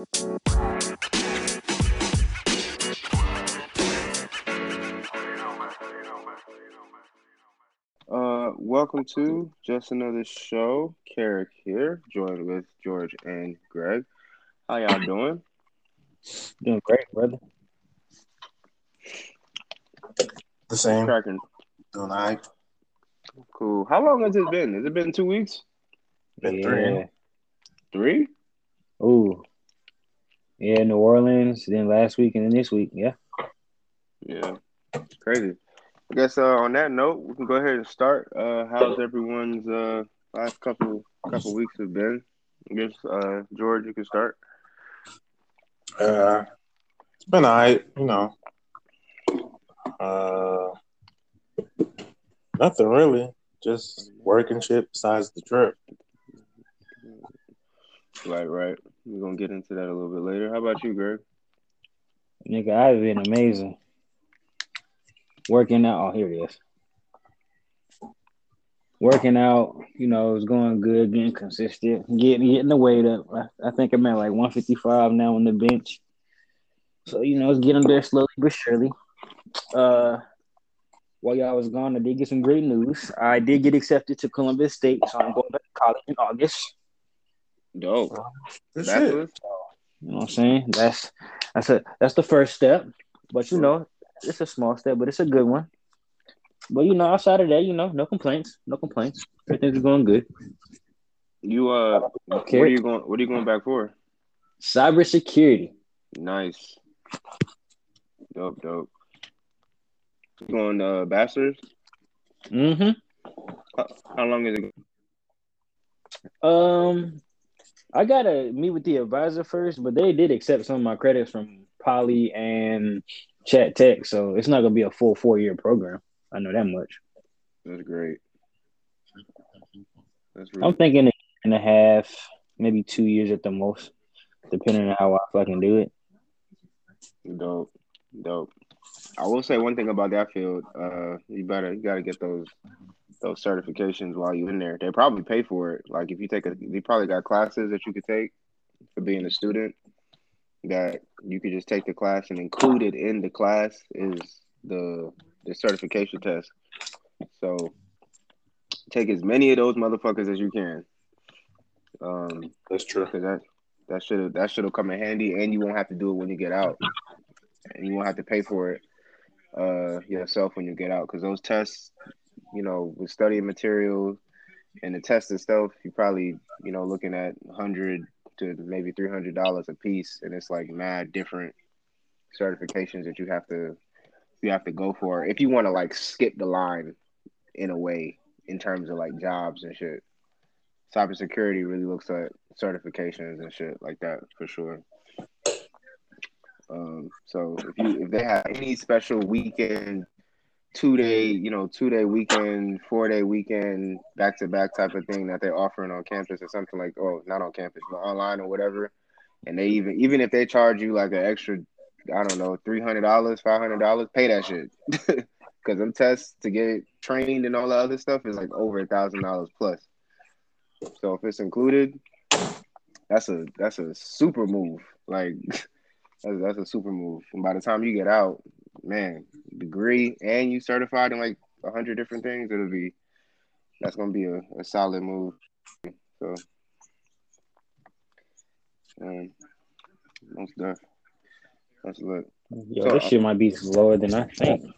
Uh, welcome to just another show. Carrick here, joined with George and Greg. How y'all doing? Doing great, brother. The same. Cracking. Doing all right. Cool. How long has it been? Has it been two weeks? Been yeah. three. Three? Ooh. Yeah, New Orleans, then last week and then this week. Yeah. Yeah. It's crazy. I guess uh, on that note, we can go ahead and start. Uh, how's everyone's uh, last couple couple weeks have been? I guess uh, George, you can start. Uh, it's been all right, you know. Uh, nothing really. Just working shit besides the trip. Right, right. We're gonna get into that a little bit later. How about you, Greg? Nigga, I've been amazing. Working out. Oh, here it is. Working out, you know, it's going good, getting consistent, getting getting the weight up. I, I think I'm at like 155 now on the bench. So, you know, it's getting there slowly but surely. Uh while y'all was gone, I did get some great news. I did get accepted to Columbus State, so I'm going back to college in August. Dope. Good shit. Bachelor's? You know what I'm saying? That's that's a that's the first step. But you know, it's a small step, but it's a good one. But you know, outside of that, you know, no complaints. No complaints. Everything's going good. You uh, what are you going? What are you going back for? Cybersecurity. Nice. Dope, dope. You going uh, bachelor's? Mm-hmm. How, how long is it? Um I gotta meet with the advisor first, but they did accept some of my credits from Poly and Chat Tech, so it's not gonna be a full four year program. I know that much. That's great. That's really I'm thinking a year and a half, maybe two years at the most, depending on how I fucking do it. dope, dope. I will say one thing about that field. Uh, you better you gotta get those those certifications while you're in there. They probably pay for it. Like if you take a, they probably got classes that you could take for being a student. That you could just take the class and included in the class is the the certification test. So take as many of those motherfuckers as you can. Um, That's true. Cause that that should that should have come in handy, and you won't have to do it when you get out, and you won't have to pay for it uh yourself when you get out. Cause those tests, you know, with studying materials and the test itself, you probably you know looking at hundred to maybe three hundred dollars a piece, and it's like mad different certifications that you have to you have to go for if you want to like skip the line in a way in terms of like jobs and shit cybersecurity really looks at certifications and shit like that for sure. Um, so if you if they have any special weekend, two day, you know, two day weekend, four day weekend, back to back type of thing that they're offering on campus or something like, oh, not on campus, but online or whatever, and they even even if they charge you like an extra, I don't know, three hundred dollars, five hundred dollars, pay that shit. Because them tests to get trained and all the other stuff is like over a thousand dollars plus. So if it's included, that's a that's a super move. Like that's, that's a super move. And by the time you get out, man, degree and you certified in like a hundred different things, it'll be that's gonna be a, a solid move. So um, most def. That's lit. Yo, So- this shit might be lower than I think.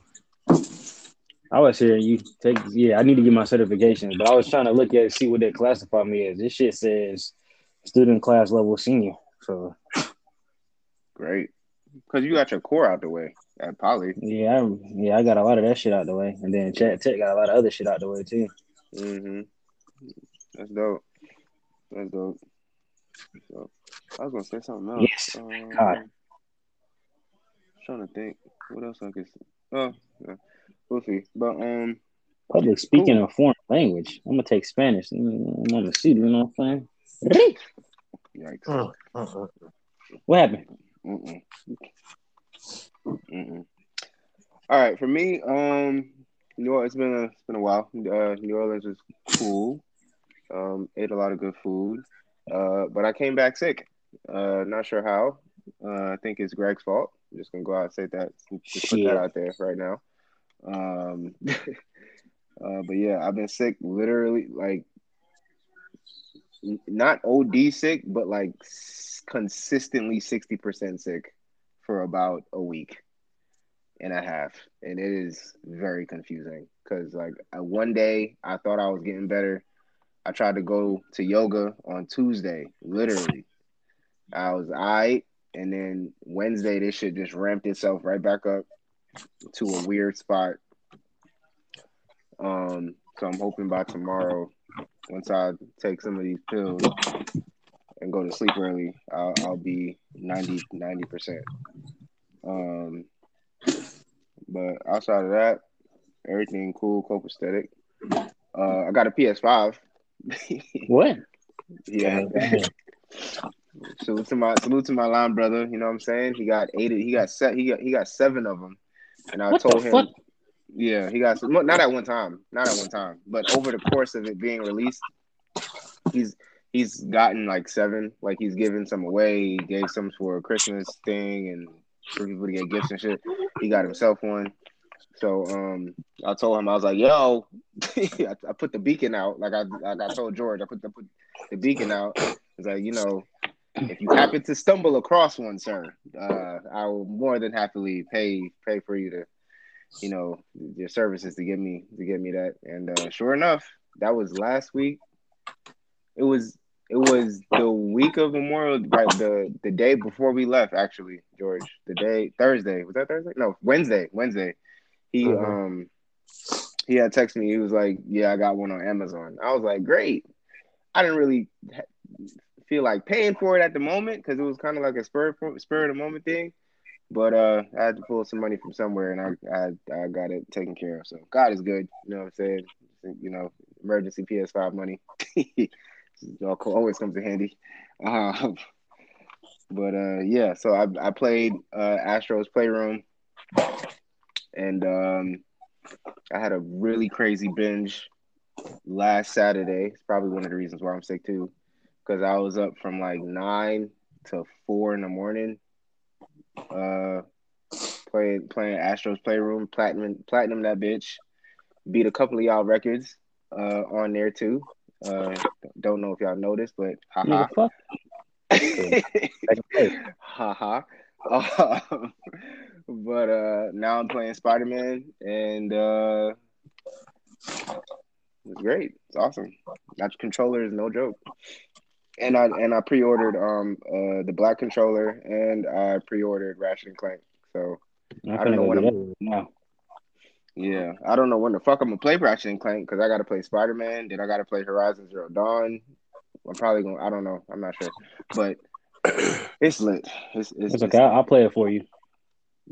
I was here. You take, yeah. I need to get my certification, but I was trying to look at see what they classify me as. This shit says student class level senior. So Great. Because you got your core out the way at Poly. yeah, I, yeah, I got a lot of that shit out the way, and then Chat Tech got a lot of other shit out the way too. Mm-hmm. That's dope. That's dope. So I was gonna say something else. Yes, Um, God. trying to think what else I could. Say. Oh, yeah. we'll see. But um, Public speaking a foreign language. I'm gonna take Spanish. Mm, I'm on the seat. You know what I'm saying? yikes. Mm, mm, mm. What happened? Mm-mm. Mm-mm. All right, for me, um, New Orleans, it's been a it's been a while. Uh, New Orleans was cool. Um, ate a lot of good food. Uh, but I came back sick. Uh, not sure how. Uh, I think it's Greg's fault. I'm just gonna go out and say that. Just put that out there right now. Um, uh, but yeah, I've been sick literally like not OD sick, but like consistently sixty percent sick for about a week and a half, and it is very confusing because like uh, one day I thought I was getting better. I tried to go to yoga on Tuesday, literally. I was I, and then Wednesday this shit just ramped itself right back up to a weird spot. Um, so I'm hoping by tomorrow, once I take some of these pills and go to sleep early, I'll, I'll be 90 percent. Um, but outside of that, everything cool, copacetic. Uh, I got a PS5. What? yeah. Salute to my salute to my line brother. You know what I'm saying? He got eight. He got set. He got he got seven of them. And I What the told him, fuck? yeah, he got some. Not at one time. Not at one time. But over the course of it being released, he's he's gotten like seven. Like he's given some away. He gave some for a Christmas thing and for people to get gifts and shit. He got himself one. So um, I told him I was like, "Yo, I, I put the beacon out." Like I like I told George, I put the put the beacon out. It's like you know, if you happen to stumble across one, sir, uh, I will more than happily pay pay for you to, you know, your services to get me to get me that. And uh, sure enough, that was last week. It was it was the week of Memorial, right? The the day before we left, actually, George. The day Thursday was that Thursday? No, Wednesday. Wednesday. He Mhm. um he had texted me. He was like, "Yeah, I got one on Amazon." I was like, "Great." I didn't really feel like paying for it at the moment because it was kind of like a spur spur of the moment thing. But uh, I had to pull some money from somewhere, and I, I I got it taken care of. So God is good. You know what I'm saying? You know, emergency PS5 money. It all- always comes in handy. Um, but uh, yeah, so I I played uh, Astro's Playroom, and um, I had a really crazy binge last Saturday. It's probably one of the reasons why I'm sick too, because I was up from like nine to four in the morning, uh, playing playing Astro's Playroom, platinum platinum that bitch, beat a couple of y'all records uh, on there too. Uh, don't know if y'all noticed, but haha. Nigga, fuck. Hey. haha. Um, but uh, now I'm playing Spider Man, and uh, it's great. It's awesome. That controller is no joke. And I and I pre-ordered um uh the black controller, and I pre-ordered Ratchet and Clank. So I don't know when do I'm- now. Yeah, I don't know when the fuck I'm gonna play Ratchet and Clank because I gotta play Spider Man, then I gotta play Horizon Zero Dawn. I'm probably gonna. I don't know. I'm not sure, but it's lit. It's, it's, It's okay. I'll, I'll play it for you.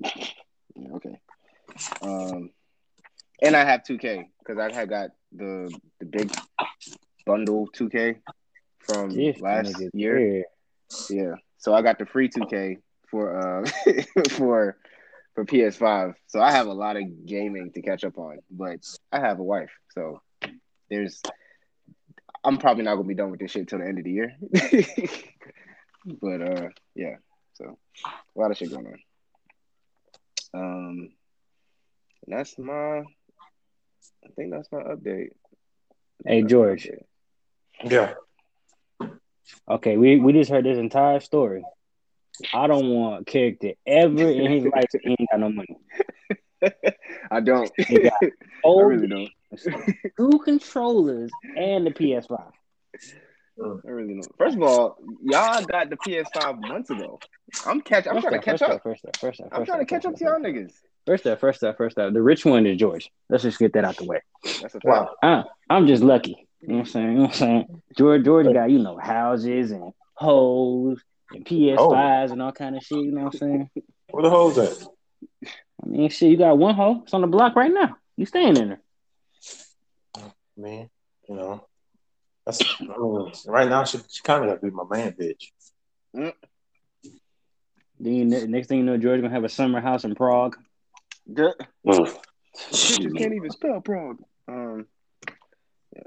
Yeah, okay. Um, and I have 2K because I had got the the big bundle 2K from This last year. here. Yeah, so I got the free 2K for uh for for PS5. So I have a lot of gaming to catch up on, but I have a wife, so there's. I'm probably not gonna be done with this shit till the end of the year. but uh, yeah. So a lot of shit going on. Um, and that's my. I think that's my update. Hey, That's George. update. Yeah. Okay, we, we just heard this entire story. I don't want character ever in his life that ain't got no money. I don't. He got I really don't. two controllers and the PS5. I really don't. First of all, y'all got the PS5 months ago. I'm catch. I'm First trying to up, catch first up. up, first up, first up. I'm first trying to catch up to y'all niggas. First up, first up, first up. The rich one is George. Let's just get that out the way. That's a. Wow. I, I'm just lucky. You know what I'm saying? You know what I'm saying? George, George got, you know, houses and hoes and PS5s and all kind of shit. You know what I'm saying? Where the hoes at? I mean, shit, you got one hoe. It's on the block right now. You staying in there. Man, you know. That's I mean, right now she, she kinda gotta be my man bitch. Then you, next thing you know, George gonna have a summer house in Prague. Good. Mm. just can't even spell Prague. Um, yeah.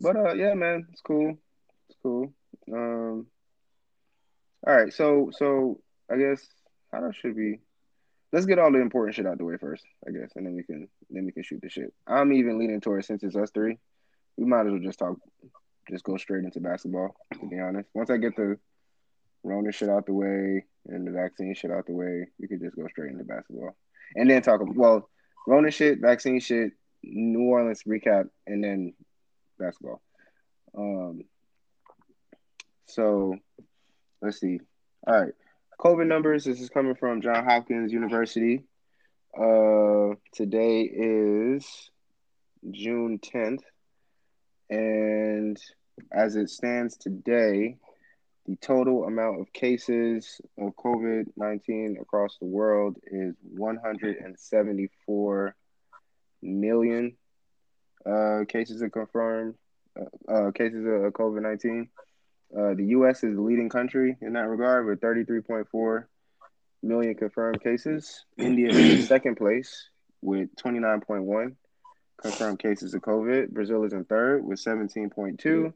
But uh, yeah, man, it's cool. It's cool. Um, All right, so so I guess how should we? Let's get all the important shit out the way first, I guess, and then we can then we can shoot the shit. I'm even leaning towards since it's us three, we might as well just talk, just go straight into basketball. To be honest, once I get the Rona shit out the way and the vaccine shit out the way, we could just go straight into basketball, and then talk. Well, Rona shit, vaccine shit, New Orleans recap, and then basketball. Um. So, let's see. All right, COVID numbers. This is coming from John Hopkins University. Uh, today is June tenth, and as it stands today, the total amount of cases of COVID 19 across the world is 174 million uh, cases of confirmed uh, uh, cases of COVID 19. Uh, the U.S. is the leading country in that regard with 33.4 million confirmed cases. India is in second place with 29.1 confirmed cases of COVID. Brazil is in third with 17.2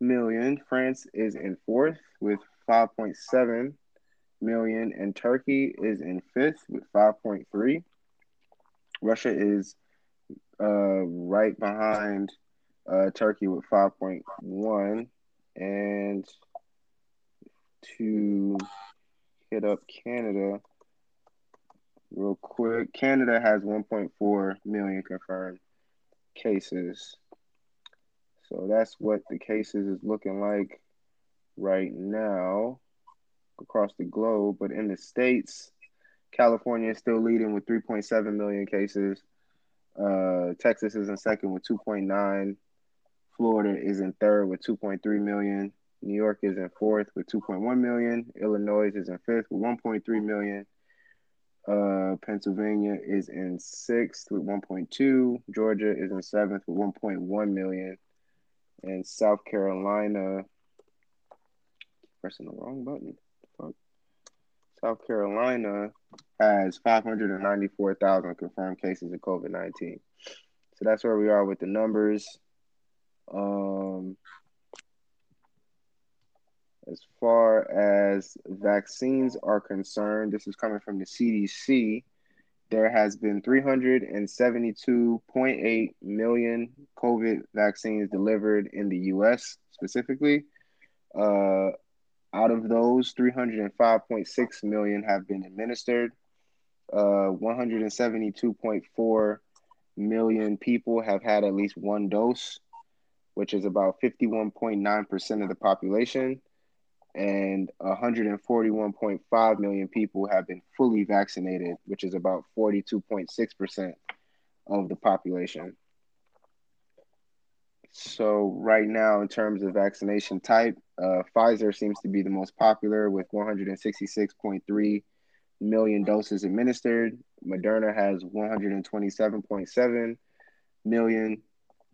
million. France is in fourth with 5.7 million. And Turkey is in fifth with 5.3. Russia is uh, right behind uh, Turkey with 5.1. And to hit up Canada real quick, Canada has 1.4 million confirmed cases. So that's what the cases is looking like right now across the globe. But in the States, California is still leading with 3.7 million cases. Uh, Texas is in second with 2.9. Florida is in third with 2.3 million. New York is in fourth with 2.1 million. Illinois is in fifth with 1.3 million. Uh, Pennsylvania is in sixth with 1.2. Georgia is in seventh with 1.1 million. And South Carolina, pressing the wrong button. South Carolina has 594,000 confirmed cases of COVID 19. So that's where we are with the numbers. Um, as far as vaccines are concerned, this is coming from the CDC. There has been 372.8 million COVID vaccines delivered in the US specifically. Uh, out of those, 305.6 million have been administered. Uh, 172.4 million people have had at least one dose which is about 51.9% of the population, and 141.5 million people have been fully vaccinated, which is about 42.6% of the population. So, right now, in terms of vaccination type, uh, Pfizer seems to be the most popular with 166.3 million doses administered. Moderna has 127.7 million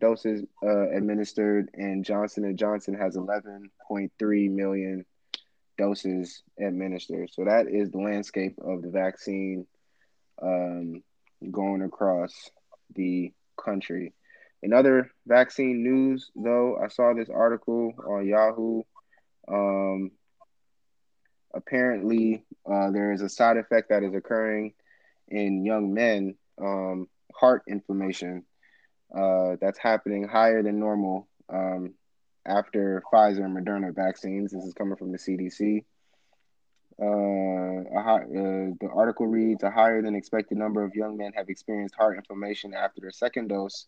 doses uh, administered, and Johnson and Johnson has 11.3 million doses administered. So that is the landscape of the vaccine um, going across the country. In other vaccine news, though, I saw this article on Yahoo. Um, apparently, uh, there is a side effect that is occurring in young men um, heart inflammation uh, that's happening higher than normal um, after Pfizer and Moderna vaccines. This is coming from the CDC. Uh, high, uh, the article reads: A higher than expected number of young men have experienced heart inflammation after their second dose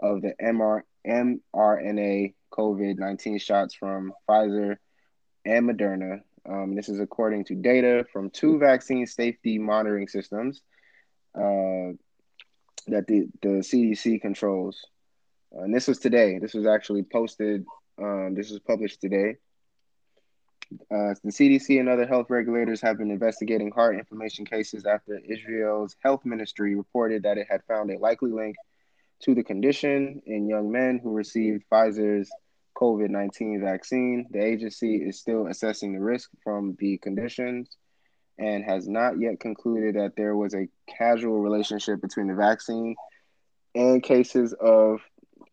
of the MR, mRNA COVID 19 shots from Pfizer and Moderna. Um, this is according to data from two vaccine safety monitoring systems. Uh, that the, the CDC controls. Uh, and this was today. This was actually posted. Um, this was published today. Uh, the CDC and other health regulators have been investigating heart inflammation cases after Israel's health ministry reported that it had found a likely link to the condition in young men who received Pfizer's COVID 19 vaccine. The agency is still assessing the risk from the conditions and has not yet concluded that there was a causal relationship between the vaccine and cases of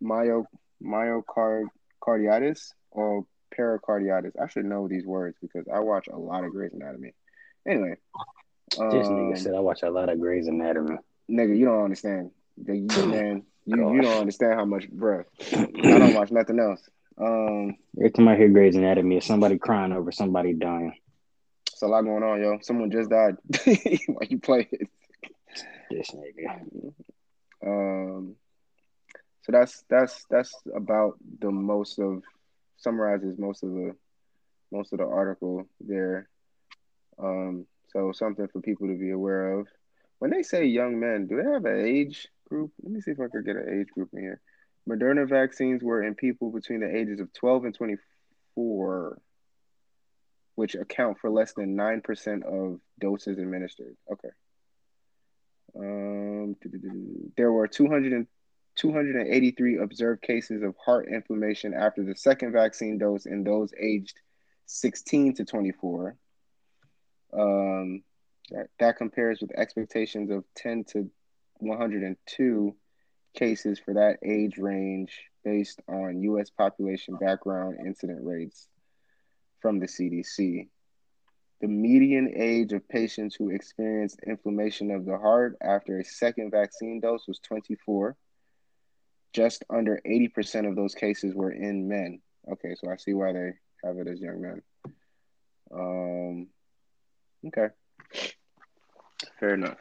myo, myocarditis or pericarditis. I should know these words because I watch a lot of Grey's Anatomy. Anyway, This um, nigga said I watch a lot of Grey's Anatomy. nigga, you don't understand. You- Man, you, you don't understand how much, bruh. I don't watch nothing else. Um, Every time I hear Grey's Anatomy, it's somebody crying over somebody dying. It's a lot going on, yo. Someone just died while you play it. This nigga. Um, so that's that's that's about the most of summarizes most of the most of the article there. Um, so something for people to be aware of. When they say young men, do they have an age group? Let me see if I could get an age group in here. Moderna vaccines were in people between the ages of 12 and 24, which account for less than 9% of doses administered. Okay. Um, there were 200 and 283 observed cases of heart inflammation after the second vaccine dose in those aged 16 to 24. Um, that, that compares with expectations of 10 to 102 cases for that age range based on U.S. population background incident rates from the CDC. The median age of patients who experienced inflammation of the heart after a second vaccine dose was 24. Just under 80% of those cases were in men. Okay, so I see why they have it as young men. Um, okay. Fair enough.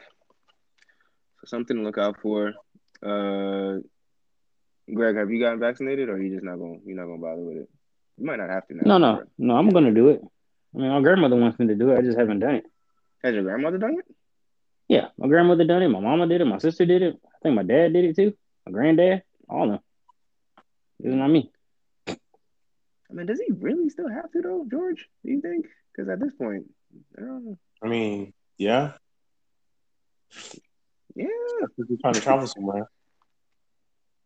So something to look out for. Uh, Greg, have you gotten vaccinated, or you just not going? to You're not going to bother with it. You might not have to No, now. no, no. I'm gonna do it. I mean, my grandmother wants me to do it. I just haven't done it. Has your grandmother done it? Yeah, my grandmother done it. My mama did it. My sister did it. I think my dad did it too. My granddad, all of them. It's not me. I mean, does he really still have to though, George? Do you think? Because at this point, I don't know. I mean, yeah, Yeah, if you're trying to travel somewhere.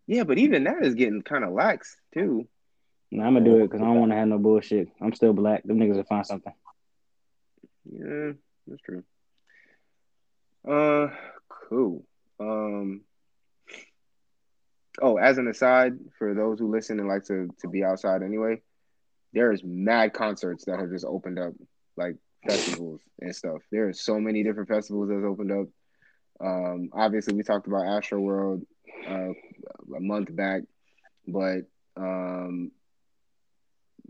yeah, but even that is getting kind of lax too. No, I'm gonna do it because I don't want to have no bullshit. I'm still black. Them niggas will find something. Yeah, that's true. Uh, cool. Um, oh, as an aside, for those who listen and like to to be outside anyway, there's mad concerts that have just opened up, like festivals and stuff. There are so many different festivals that's opened up. Um, obviously, we talked about Astro World uh, a month back, but um,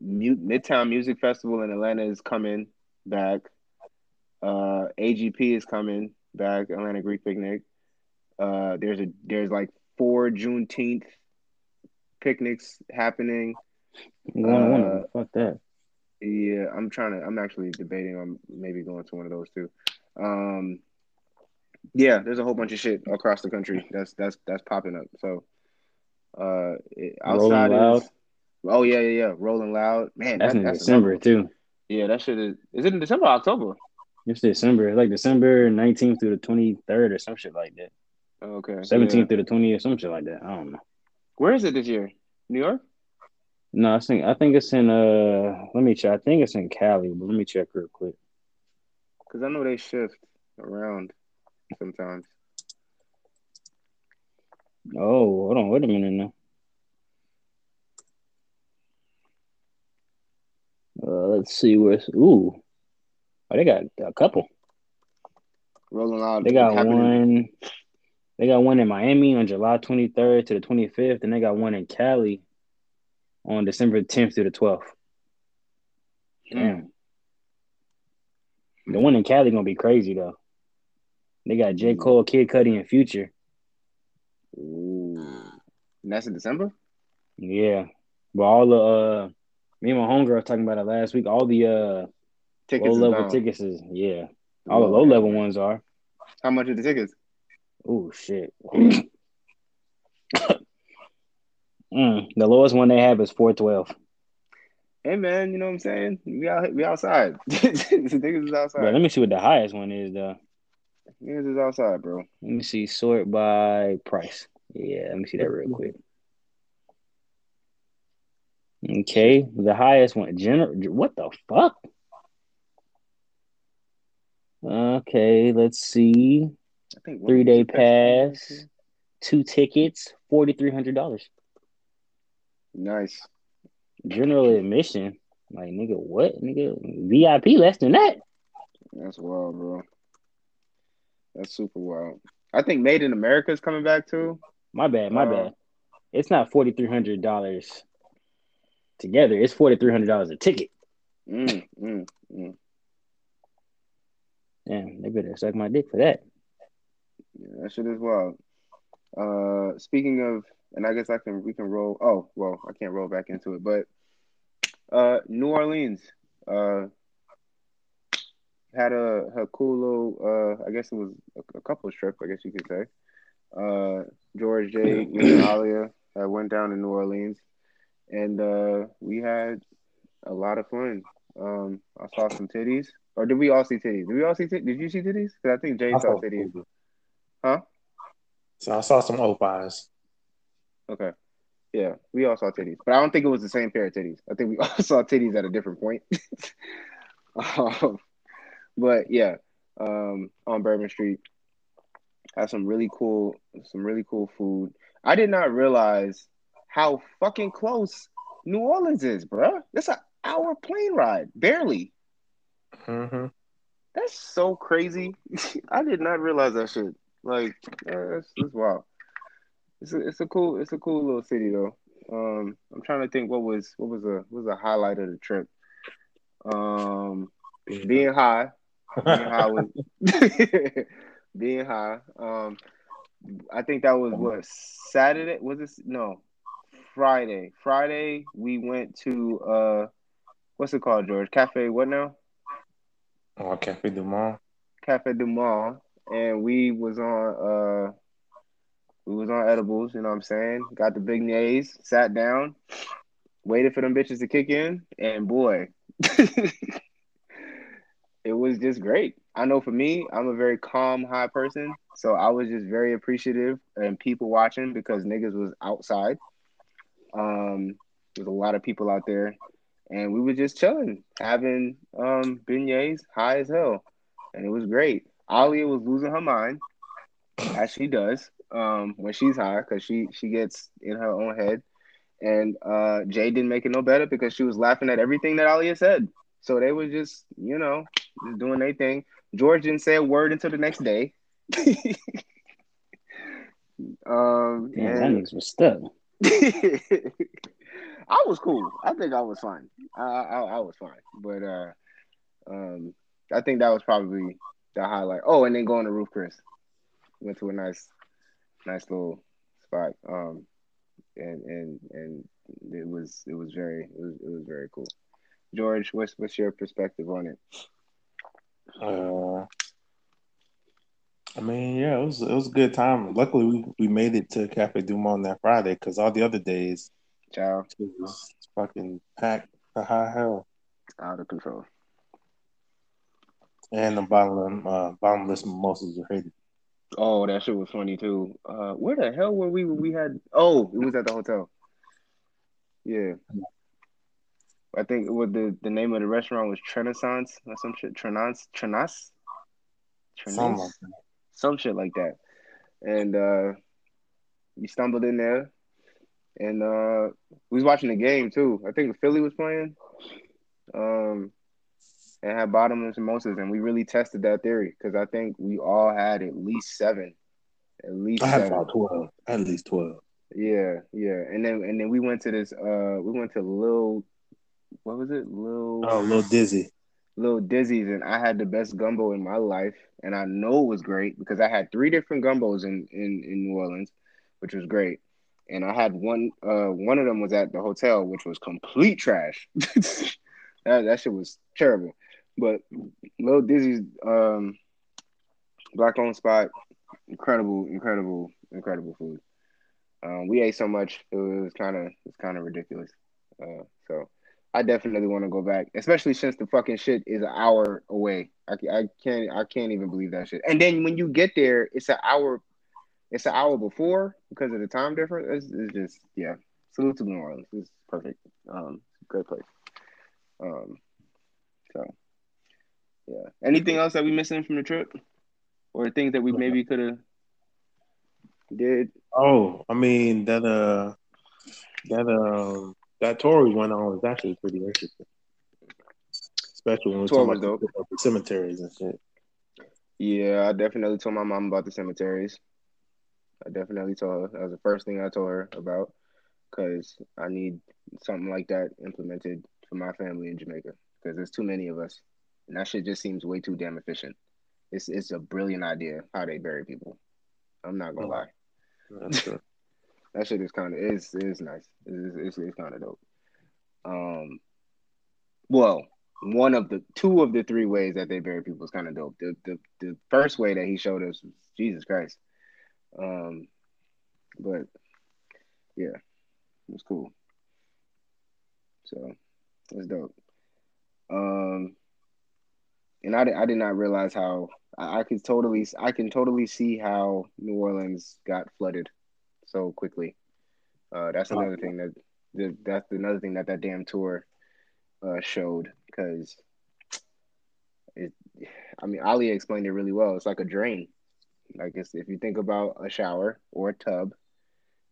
Midtown Music Festival in Atlanta is coming back. Uh, AGP is coming back. Atlanta Greek Picnic. Uh, there's a there's like four Juneteenth picnics happening. I'm going to one Uh. Fuck that. Yeah, I'm trying to. I'm actually debating on maybe going to one of those too. Um, yeah, there's a whole bunch of shit across the country that's that's that's popping up. So, uh, outside is oh yeah yeah yeah, Rolling Loud. Man, That's that, in that's December another too. Yeah, that shit is. Is it in December or October? It's December, like December 19th through the 23rd or some shit like that. Okay, 17th yeah. through the 20th, some shit like that. I don't know. Where is it this year? New York? No, I think I think it's in uh. Let me check. I think it's in Cali, but let me check real quick. Because I know they shift around sometimes. Oh, hold on. Wait a minute now. Uh, let's see where's. Ooh, oh, they got a couple. Rolling Loud. They got one. They got one in Miami on July 23rd to the 25th, and they got one in Cali on December 10th to the 12th. Damn. The one in Cali gonna be crazy though. They got J. Cole, Kid Cudi, and Future. Ooh. And that's in December? Yeah, but all the uh, me and my homegirl talking about it last week. All the uh Tickets low level tickets is yeah. All the low level ones are. How much are the tickets? Oh shit. mm, the lowest one they have is four twelve. Hey man, you know what I'm saying? We out we outside. the Niggas is outside. let me see what the highest one is though. Niggas is outside, bro. Let me see. Sort by price. Yeah, let me see that real quick. Okay, the highest one. General. What the fuck? Okay, let's see. I think Three day Music Festival is pass, two tickets, forty three hundred dollars. Nice. General admission, Like nigga, what nigga? VIP less than that. That's wild, bro. That's super wild. I think Made in America is coming back too. My bad, my Uh, bad. It's not forty three hundred dollars together. It's forty three hundred dollars a ticket. Mm, mm, mm. Damn, they better suck my dick for that. Yeah, that shit is wild. Uh, speaking of, and I guess I can we can roll. Oh, well, I can't roll back into it, but uh, New Orleans uh had a a cool little. Uh, I guess it was a, a couple trip. I guess you could say. Uh, George J. and Alia uh, went down to New Orleans, and uh, we had a lot of fun. Um, I saw some titties. Or did we all see titties? Did we all see titties? Did you see titties? Because I think Jay I saw saw titties. Huh? So I saw some opines. Okay. Yeah, we all saw titties, but I don't think it was the same pair of titties. I think we all saw titties at a different point. um, but yeah, um, on Bourbon Street, had some really cool, some really cool food. I did not realize how fucking close New Orleans is, bruh. That's an hour plane ride, barely. Mm-hmm. That's so crazy. I did not realize that shit. Like, yeah, that's, that's wild. It's a, it's a cool, it's a cool little city though. Um, I'm trying to think what was what was a what was a highlight of the trip. Um, being high, being high was being high. Um, I think that was what Saturday was this? No, Friday. Friday we went to uh, what's it called, George? Cafe. What now? Oh, Cafe Du Monde. Cafe du Monde, and we was on uh we was on edibles, you know what I'm saying? Got the beignets, sat down, waited for them bitches to kick in, and boy, it was just great. I know for me, I'm a very calm, high person, so I was just very appreciative and people watching because niggas was outside. Um, there's a lot of people out there, and we were just chilling, having um beignets, high as hell, and it was great. Alia was losing her mind, as she does um, when she's high, because she she gets in her own head. And uh, Jay didn't make it no better because she was laughing at everything that Alia said. So they were just, you know, just doing their thing. George didn't say a word until the next day. um, Damn, that and- niggas was stuck. I was cool. I think I was fine. I, I I was fine, but uh, um, I think that was probably the highlight. Oh, and then going to Ruth's Chris, went to a nice, nice little spot. Um, and and and it was it was very it was it was very cool. George, what's what's your perspective on it? Uh, I mean, yeah, it was it was a good time. Luckily, we, we made it to Cafe Du Monde that Friday because all the other days Ciao, it was fucking packed to high hell. out of control. And the bottom uh, bottomless mimosas were hated. Oh, that shit was funny too. Uh, where the hell were we? when We had oh, it was at the hotel. Yeah, I think what the the name of the restaurant was Trenaissance or some shit. Trenas Trenas Something Trenas like that. Some shit like that. And uh we stumbled in there and uh we was watching the game too. I think the Philly was playing. Um and had bottomless mimosas and we really tested that theory because I think we all had at least seven. At least I had about twelve, at least twelve. Yeah, yeah. And then and then we went to this uh we went to Lil what was it? Lil Oh, little dizzy. Little dizzies and I had the best gumbo in my life, and I know it was great because I had three different gumbos in in in New Orleans, which was great. And I had one uh one of them was at the hotel, which was complete trash. that that shit was terrible. But Little Dizzy's um black owned spot, incredible, incredible, incredible food. Um, we ate so much it was kind of it's kind of ridiculous. Uh, so I definitely want to go back, especially since the fucking shit is an hour away. I, I can't I can't even believe that shit. And then when you get there, it's an hour, it's an hour before because of the time difference. It's, it's just yeah. Salute to New Orleans. It's perfect. Um, great place. Um, so yeah. Anything else that we missing from the trip, or things that we maybe could have did? Oh, I mean that uh that um that tour we went on was actually pretty interesting. especially when we're talking about the, the cemeteries and shit. Yeah, I definitely told my mom about the cemeteries. I definitely told her that was the first thing I told her about because I need something like that implemented for my family in Jamaica because there's too many of us, and that shit just seems way too damn efficient. It's it's a brilliant idea how they bury people. I'm not gonna Oh. lie. That's true. That shit is kind of is is nice. It's it's, it's kind of dope. Um, well, one of the two of the three ways that they bury people is kind of dope. The, the the first way that he showed us was Jesus Christ. Um, but yeah, it was cool. So it's dope. Um, and I did, I did not realize how I, I could totally I can totally see how New Orleans got flooded so quickly. Uh, that's Oh. another thing that that- that's another thing that that damn tour uh, showed because it. I mean, Ali explained it really well. It's like a drain. Like it's, if you think about a shower or a tub,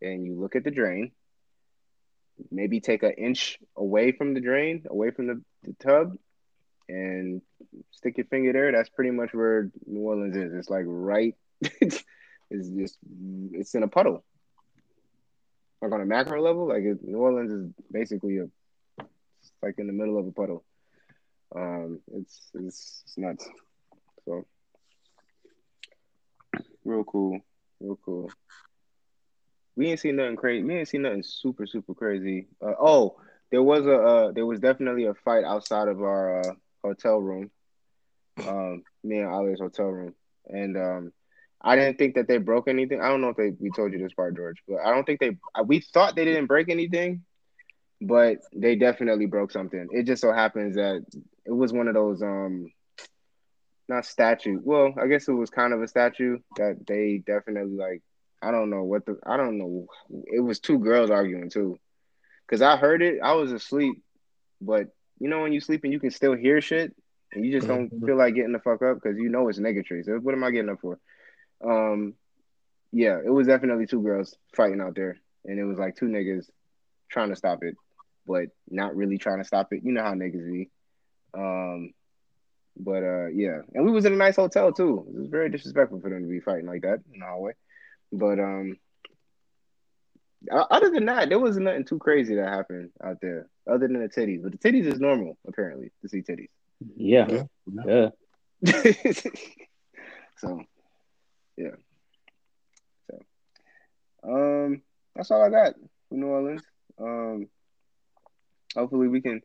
and you look at the drain, maybe take an inch away from the drain, away from the, the tub, and stick your finger there. That's pretty much where New Orleans is. It's like right. it's just it's in a puddle. Like on a macro level, like it, New Orleans is basically a it's like in the middle of a puddle. Um, it's it's, it's nuts. So real cool, real cool. We ain't seen nothing crazy. We ain't seen nothing super super crazy. Uh, oh, there was a uh, there was definitely a fight outside of our uh, hotel room. Um, me and Ali's hotel room, and um, I didn't think that they broke anything. I don't know if they we told you this part, George, but I don't think they. We thought they didn't break anything, but they definitely broke something. It just so happens that it was one of those um, not statue. Well, I guess it was kind of a statue that they definitely like. I don't know what the. I don't know. It was two girls arguing too, because I heard it. I was asleep, but you know when you sleep and you can still hear shit, and you just don't Mhm. feel like getting the fuck up because you know it's negatory. So what am I getting up for? Um, yeah, it was definitely two girls fighting out there, and it was like two niggas trying to stop it, but not really trying to stop it. You know how niggas be. Um, but uh, yeah, and we was in a nice hotel too. It was very disrespectful for them to be fighting like that in the hallway. But um, other than that, there wasn't nothing too crazy that happened out there, other than the titties. But the titties is normal apparently to see titties. Yeah, Yeah. yeah. so, yeah. So, um, that's all I got for New Orleans. Um, hopefully we can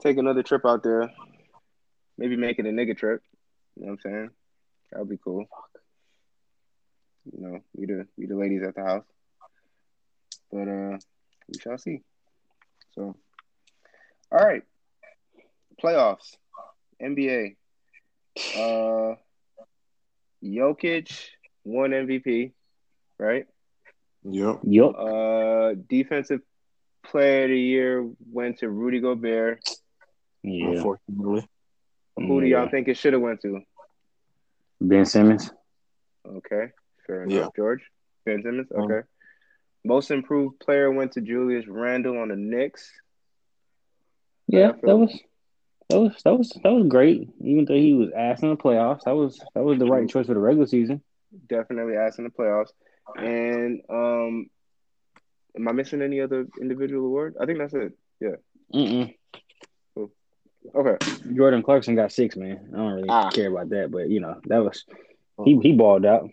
take another trip out there. Maybe make it a nigga trip. You know what I'm saying? That would be cool. You know, we the we the ladies at the house. But uh, we shall see. So, all right, playoffs, NBA. Uh, Jokic won MVP, right? Yep. Yep. Uh, defensive player of the year went to Rudy Gobert. Yeah. Unfortunately. Who do y'all Yeah. think it should have went to? Ben Simmons. Okay, fair enough. Yeah. George Ben Simmons. Um, Okay. Most improved player went to Julius Randle on the Knicks. Yeah, that was that was that was that was great. Even though he was ass in the playoffs, that was that was the right choice for the regular season. Definitely ass in the playoffs. And um, am I missing any other individual award? I think that's it. Mm-mm. Okay. Jordan Clarkson got six, man. I don't really Ah. care about that, but you know that was he he balled out.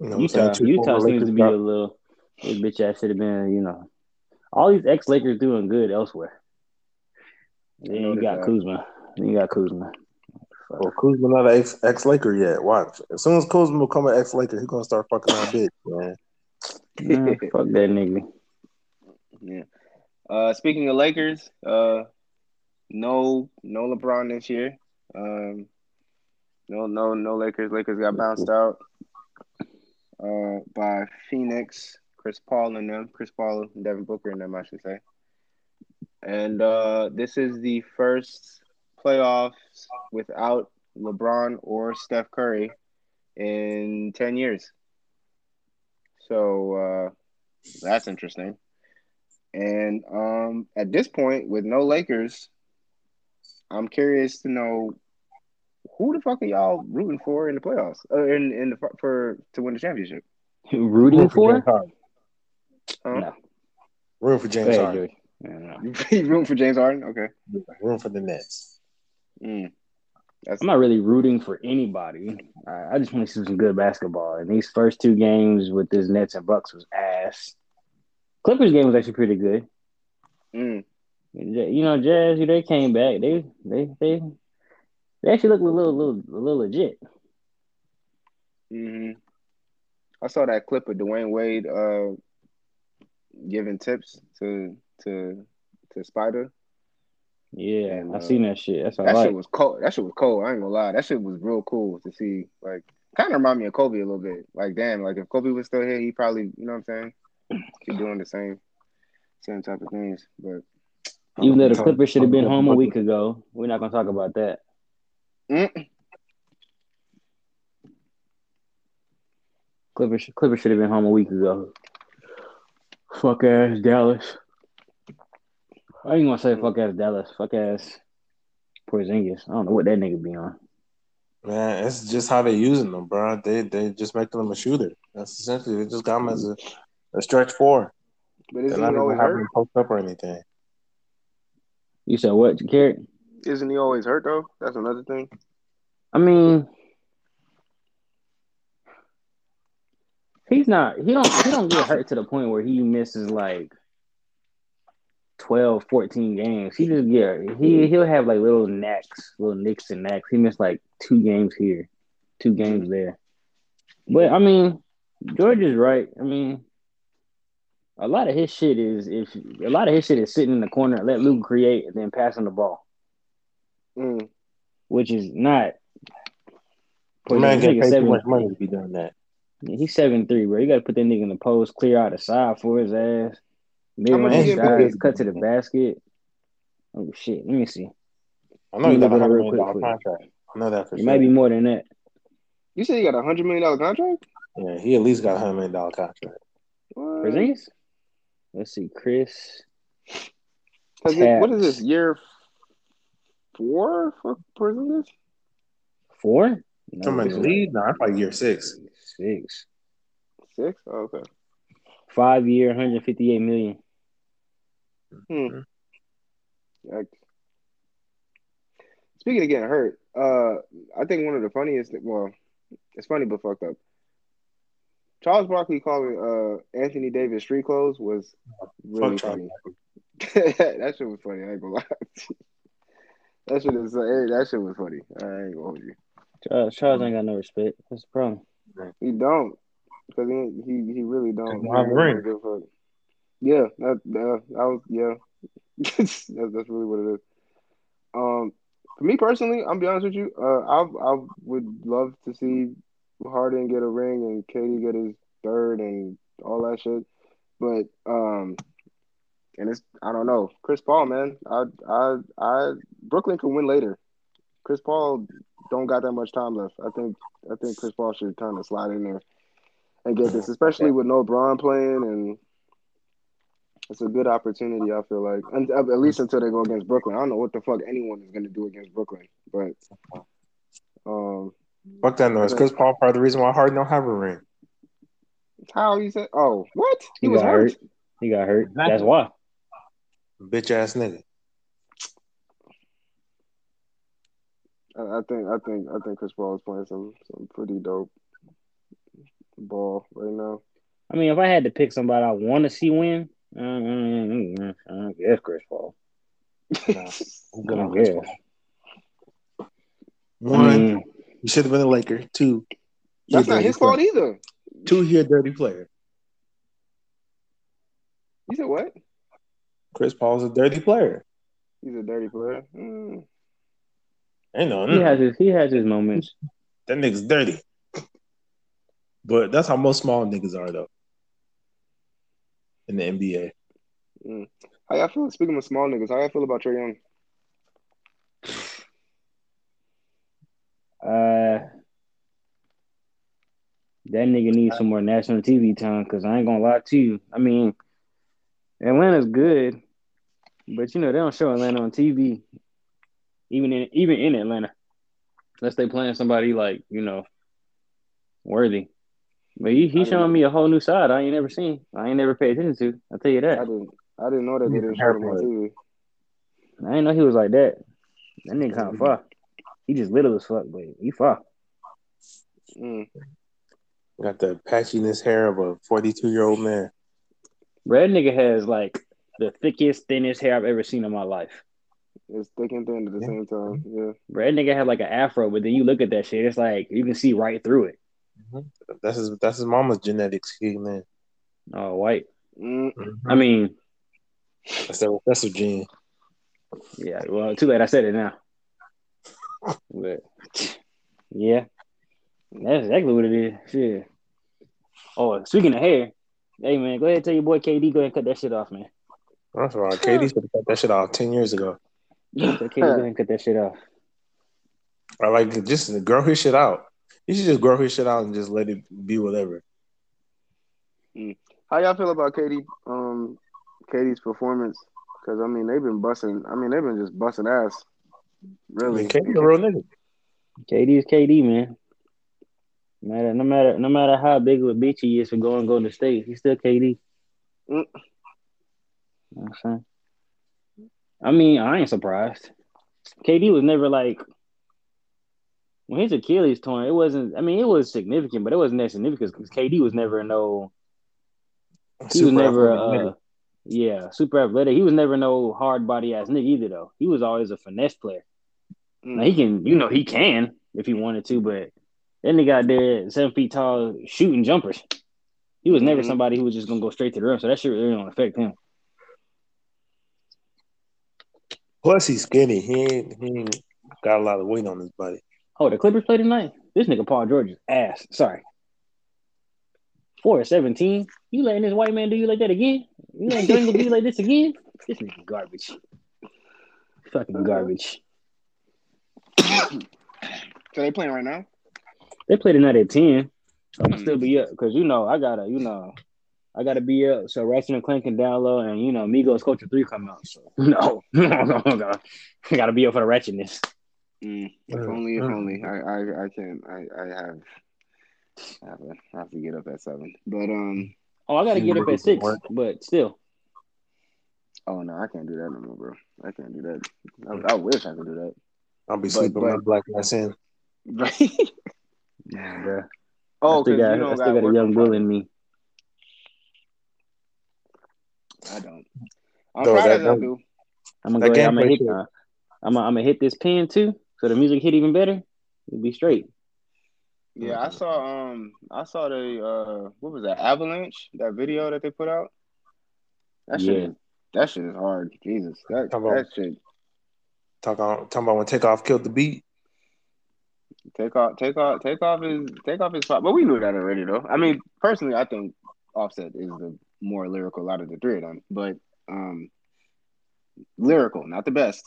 You know what I'm saying? Utah Utah seems Lakers to be a little his bitch ass should have been you know all these ex Lakers doing good elsewhere. Then you got that. Kuzma. Then you got Kuzma. Well, Kuzma not an ex ex Laker yet. Watch. As soon as Kuzma become an ex Laker, he's gonna start fucking our bitch, man. Nah, fuck that nigga. Yeah. Uh, speaking of Lakers, uh, no, no LeBron this year. Um, no, no, no Lakers. Lakers got bounced out uh, by Phoenix, Chris Paul and them, Chris Paul and Devin Booker and them, I should say. And uh, this is the first playoffs without LeBron or Steph Curry in ten years. So uh, that's interesting. And um, at this point, with no Lakers, I'm curious to know who the fuck are y'all rooting for in the playoffs? Uh, in in the for to win the championship? Rooting for? James Huh? No. Room for James ahead, Harden. Joey. Yeah, no. You rooting for James Harden? Okay. Room for the Nets. Mm. I'm not really rooting for anybody. I, I just want to see some good basketball. And these first two games with this Nets and Bucks was ass. Clippers game was actually pretty good. mm. You know, Jazz, they came back. They they they they actually look a little little a little legit. hmm I saw that clip of Dwyane Wade uh giving tips to to to Spider. Yeah, And, I uh, seen that shit. That's all That right. shit was cold. That shit was cold. I ain't gonna lie. That shit was real cool to see. Like, kind of remind me of Kobe a little bit. Like, damn, like if Kobe was still here, he probably, you know what I'm saying, keep doing the same, same type of things. But Even though the Talk- Clippers should have been home a week ago, we're not gonna talk about that. mm, Clippers Clippers should have been home a week ago. Fuck ass Dallas. I ain't gonna say mm. fuck ass Dallas. Fuck ass Porzingis. I don't know what that nigga be on. Man, it's just how they using them, bro. They they just making him a shooter. That's essentially they just got him as a, a stretch four. but They're isn't not he always hurt? him post up or anything. You said what, Carrot? Isn't he always hurt though? That's another thing. I mean, he's not. He don't. He don't get hurt to the point where he misses like 12, 14 games. He just get. He he'll have like little knacks, little nicks and knacks. He missed like two games here, two games there. But I mean, George is right. I mean, a lot of his shit is if a lot of his shit is sitting in the corner, let Luke create, and then passing the ball, Mm. which is not. The man This getting nigga paid too much money to be doing that. Yeah, he's seven three, bro. You got to put that nigga in the post, clear out the side for his ass. Mid How much range he getting shots, paid? cut to the basket. Oh shit! Let me see. I know he got a Let me look at it hundred real million quick dollar for you. contract. I know that for It sure. might be more than that. You said he got a hundred million dollar contract? Yeah, he at least got a hundred million dollar contract. What? Porzingis? Let's see, Chris. 'Cause it- what is this year four for Porzingis? Four? No, Come in this the is league? Like year six. six. Six? Oh, okay. Five year, 158 million. Hmm. Yikes. Speaking of getting hurt, uh, I think one of the funniest, well, it's funny but fucked up. Charles Barkley calling uh Anthony Davis street clothes was really Fuck funny. that shit was funny. I ain't gonna lie. that shit is eh, that shit was funny. I ain't gonna hold you. Charles, Charles ain't got no respect. That's the problem. He don't because he, he he really don't. Doesn't He ring. don't give a fuck. Yeah, that that, that was yeah. that's that's really what it is. Um, for me personally, I'm be honest with you. Uh, I I would love to see Harden get a ring and KD get his third and all that shit. But um, and it's I don't know. Chris Paul, man. I I I Brooklyn can win later. Chris Paul don't got that much time left. I think I think Chris Paul should kind of slide in there and get this, especially with no Bron playing, and it's a good opportunity. I feel like, and at least until they go against Brooklyn. I don't know what the fuck anyone is gonna do against Brooklyn, but um, Fuck that noise. Chris Paul part of the reason why Harden don't have a ring. how you said? Oh, what? He, He was hurt. hurt. He got hurt. Exactly. That's why. Bitch ass nigga. I, I think I think I think Chris Paul is playing some some pretty dope ball right now. I mean, if I had to pick somebody I want to see win, I guess Chris Paul. Nah, I'm good I on Chris guess. Paul. One, mean, he should have been a Laker. Two, That's not his fault player. either. Two, he a dirty player. You said what? Chris Paul's a dirty player. He's a dirty player. Mm. Ain't no, he has his he has his moments. that nigga's dirty. But that's how most small niggas are though. In the NBA. Mm. How y'all feel? Speaking of small niggas, how y'all feel about Trae Young? Uh, that nigga needs some more national TV time because I ain't gonna lie to you. I mean, Atlanta's good, but you know they don't show Atlanta on TV. even in even in Atlanta, unless they playing somebody like you know worthy. But he, I he's showing know. me a whole new side I ain't never seen. I ain't never paid attention to. I'll tell you that. I that. didn't. I didn't know that they He's didn't show them on. TV. I didn't know he was like that. That nigga kind of far. He just little as fuck, but he far. Mm. Got the patchiness hair of a 42 year old man. Red nigga has like the thickest, thinnest hair I've ever seen in my life. It's thick and thin at the Yeah. same time. Yeah. Red nigga had like an afro, but then you look at that shit, it's like you can see right through it. That's his. That's his mama's genetics. He man. Oh, white. Mm. I mean, That's the recessive gene. yeah. Well, too late. I said it now. But yeah, that's exactly what it is. Shit. Oh, speaking of hair, hey man, go ahead and tell your boy KD go ahead and cut that shit off, man. That's right. KD should have cut that shit off 10 years ago. Tell KD go ahead and cut that shit off. I like just grow his shit out. You should just grow his shit out and just let it be whatever. How y'all feel about KD? Um, KD's performance? Because I mean, they've been busting. I mean, they've been just busting ass. I Really. mean, KD's a real nigga. KD is KD, man. No matter, no matter, no matter how big of a bitch he is for going to State, he's still KD. Mm. You know what I'm saying? I mean, I ain't surprised. KD was never like when his Achilles torn. It wasn't. I mean, it was significant, but it wasn't that significant because KD was never no. He was never, athletic uh, yeah, super athletic. He was never no hard body ass nigga either, though. He was always a finesse player. Mm. Now he can, you know, he can if he wanted to, but then he got there seven feet tall shooting jumpers. He was never Mhm. somebody who was just gonna go straight to the rim, so that shit really don't affect him. Plus, he's skinny. He ain't, he ain't got a lot of weight on his body. Oh, the Clippers play tonight. This nigga Paul George is ass. Sorry. Four at seventeen. You letting this white man do you like that again? You letting Dringle do you like this again? This nigga garbage. Fucking garbage. So they playing right now? They play tonight at ten. I'm Mm. still be up because you know I gotta, you know, I gotta be up. So Ratchet and Clank can down low, and you know Migos Culture Three come out. So no, no, no, no. I gotta be up for the ratchetness. Mm. If Mm. only, if Mm. only. I, I, I can't. I, I have. I have, to, I have to get up at seven. But um. Oh, I gotta get up at six, work. but still, Oh no, I can't do that no more, bro. I can't do that. I, I wish I could do that. I'll be But- sleeping my black ass in. Right? nah, bro. oh, I still got, you I don't still got, got a young bull in me. I don't. On No, Fridays that- I do. I'm gonna That go. ahead, I'm gonna hit. Uh, I'm gonna, I'm gonna hit this pin too, so the music hit even better. It'll be straight. Yeah, I saw um I saw the uh what was that Avalanche that video that they put out. That shit Yeah. that shit is hard. Jesus, that Come on. that shit Talk on, talking about when Takeoff killed the beat. take off take off take off is take off his spot. But we knew that already though. I mean, personally, I think Offset is the more lyrical out of the three of them, but um lyrical, not the best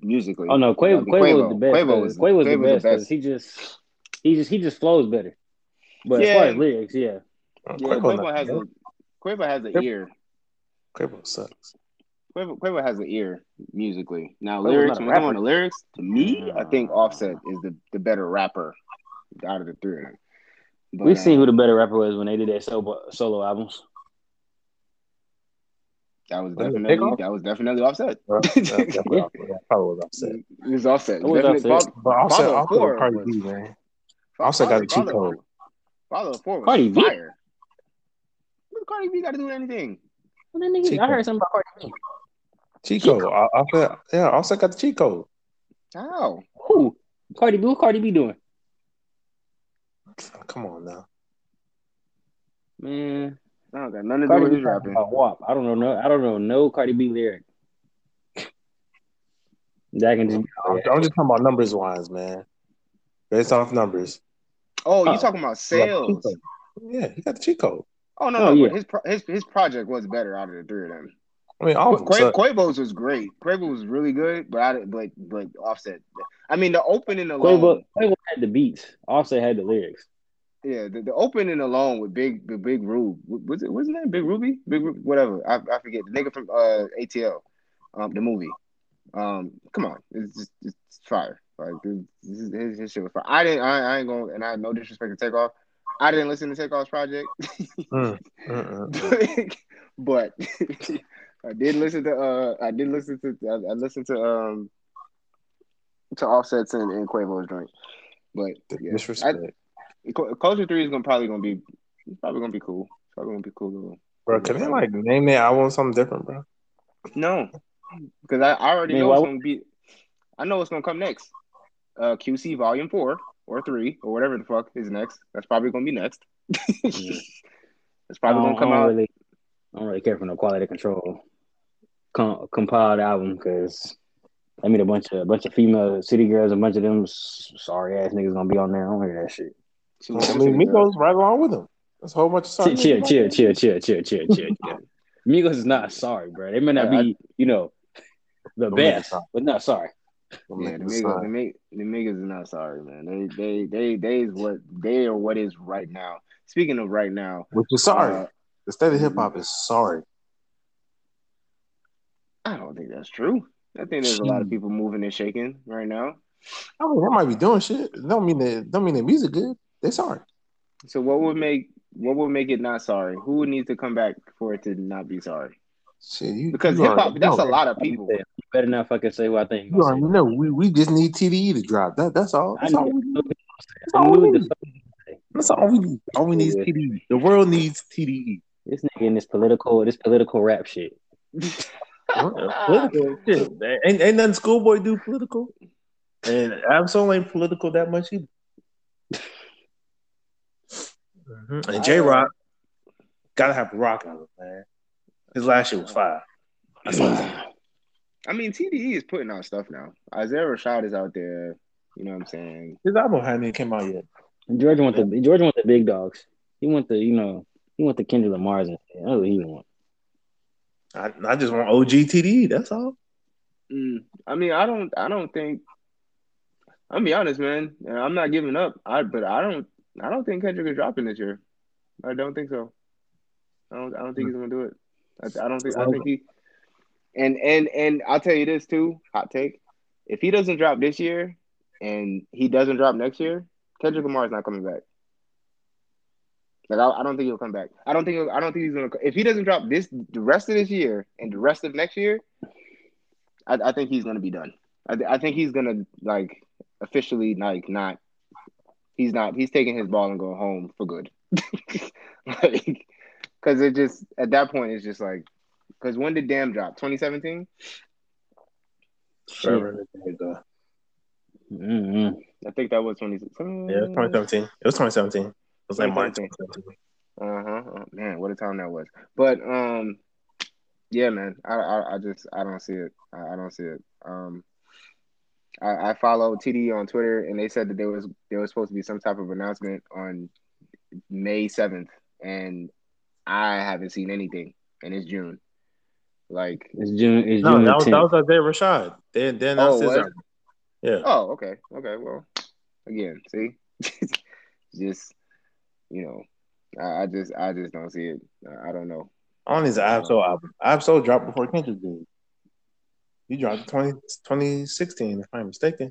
musically. Oh no, Quavo, That'd be Quavo, was the best. Quavo 'cause was Quavo was the Quavo's best because he just he just he just flows better. But as Yeah. far as lyrics, yeah, Uh, Yeah, Quavo Quavo not has a good. Quavo has an Quavo- ear. Quavo sucks. Quavo, Quavo has an ear musically. Now Quavo's lyrics, not when it comes on the lyrics, to me, I think. Offset is the, the better rapper out of the three of them. But, we seen who the um, better rapper was when they did their solo solo albums. That was Was definitely Takeoff? that was definitely Offset. Uh, that's definitely Yeah. off- yeah, probably was upset. It was Offset. It was Definitely- Offset. Fol- But Offset, Follow Offset four with Cardi was- B, man. Fo- Offset got Follow- a cheat Follow- code. Follow four was Cardi B? fire. What did Cardi B got to do with anything? Well, that nigga, I Chico. heard something about Cardi B. Cheat code. O- Offset, yeah, Offset got the cheat code. How? Who? Cardi B? What Cardi B doing? Come on now. Man, I don't got nothing to do Cardi with his rapping. about WAP. I don't know. No, I don't know no Cardi B lyric. That can just I'm, I'm just talking about numbers wise, man. Based off numbers. Oh, you Oh. talking about He got the cheat sales? Yeah, he got the cheat code. Oh no, Oh, no, yeah. his pro- his his project was better out of the three of them. I mean, all of them. Qua- suck. Quavo's was great. Quavo was really good, but I, but but Offset. I mean, the opening Quavo, alone. Quavo had the beats. Offset had the lyrics. Yeah, the, the opening alone with Big the Big Rube. Was it? His name? Big Ruby? Big Ru- whatever. I, I forget. The nigga from uh ATL, um, the movie. Um, come on, it's just it's fire. Like his, his, his shit was fire. I didn't. I, I ain't gonna And I had no disrespect to Takeoff. I didn't listen to Takeoff's project, Mm, mm. but I did listen to. Uh, I did listen to. I, I listened to um to Offsets and, and Quavo's joint. But yeah, disrespect. Cu- Culture Three is gonna probably gonna be it's probably gonna be cool. It's probably gonna be cool. Little, bro, can they like name their album something different, bro? No, because I, I already Man, know why it's gonna be. I know what's gonna come next. Uh, QC Volume Four or Three or whatever the fuck is next. That's probably gonna be next. Yeah. It's probably gonna come I out. really, I don't really care for no quality control com- compiled album because I mean a bunch of a bunch of female city girls, a bunch of them sorry ass niggas gonna be on there. I don't hear that shit. She I mean, Migos right along with them. That's a whole bunch of Chill, songs. chill, chill, chill, chill, chill, chill, chill, chill. Migos is not sorry, bro. They may not I- be, you know, the Don't make it best, but not sorry. Yeah, the Migos, the, Mig- the Migos is not sorry, man. They, they, they, they is what they are. What is right now. Speaking of right now, Which is sorry. uh, the state of hip hop is sorry. I don't think that's true. I think there's a lot of people moving and shaking right now. I mean, they might be doing shit. Don't mean that. Don't mean their music good. They sorry. So what would make what would make it not sorry? Who would need to come back for it to not be sorry? Shit, you Because you hip hop, that's know. a lot of people. You better not fucking say what I think. You already know. We, we just need TDE to drop. That that's all. I That's all knew, we need. That's I all we need. That's all we need. All we need is TDE. The world needs TDE. this nigga in this political this political rap shit. political shit. Ain't, ain't nothing ScHoolboy do political. And Ab-Soul ain't political that much either. Mhm. And Jay Rock gotta have rock on it, man. His last shit was fire. That's what I'm mean, TDE is putting out stuff now. Isaiah Rashad is out there. You know what I'm saying? His album hadn't even came out yet. George want the George want the big dogs. He want the you know he want the Kendrick Lamar's and shit. That's what he want. I, I just want OG TDE. That's all. Mm, I mean, I don't. I don't think. I'm be honest, man. I'm not giving up. I but I don't. I don't think Kendrick is dropping this year. I don't think so. I don't. I don't think he's gonna do it. I, I don't think. I think he. And and and I'll tell you this too. Hot take. If he doesn't drop this year, and he doesn't drop next year, Kendrick Lamar is not coming back. Like I, I don't think he'll come back. I don't think. I don't think he's gonna. If he doesn't drop this the rest of this year and the rest of next year, I, I think he's gonna be done. I, I think he's gonna like officially like not. He's not. He's taking his ball and going home for good. like, because it just at that point it's just like, because when did Damn drop? 2017. Forever and a day ago. Mm-hmm. I think that was 2017. Yeah, it was 2017. It was 2017. It was like March 2017. 2017. Uh huh. man, what a time that was. But um, yeah, man. I I, I just I don't see it. I, I don't see it. Um, I, I follow TD on Twitter, and they said that there was there was supposed to be some type of announcement on May seventh, and I haven't seen anything, and it's June. Like, It's June. It's No, June that was, that 10th. was Isaiah Rashad. Then then Oh, that's his was? album. Yeah. oh, okay, okay. Well, again, see, just you know, I, I just I just don't see it. I, I don't know. On his Ab-Soul album. Ab-Soul dropped before Kendrick did. He dropped in 20, 2016, if I'm mistaken.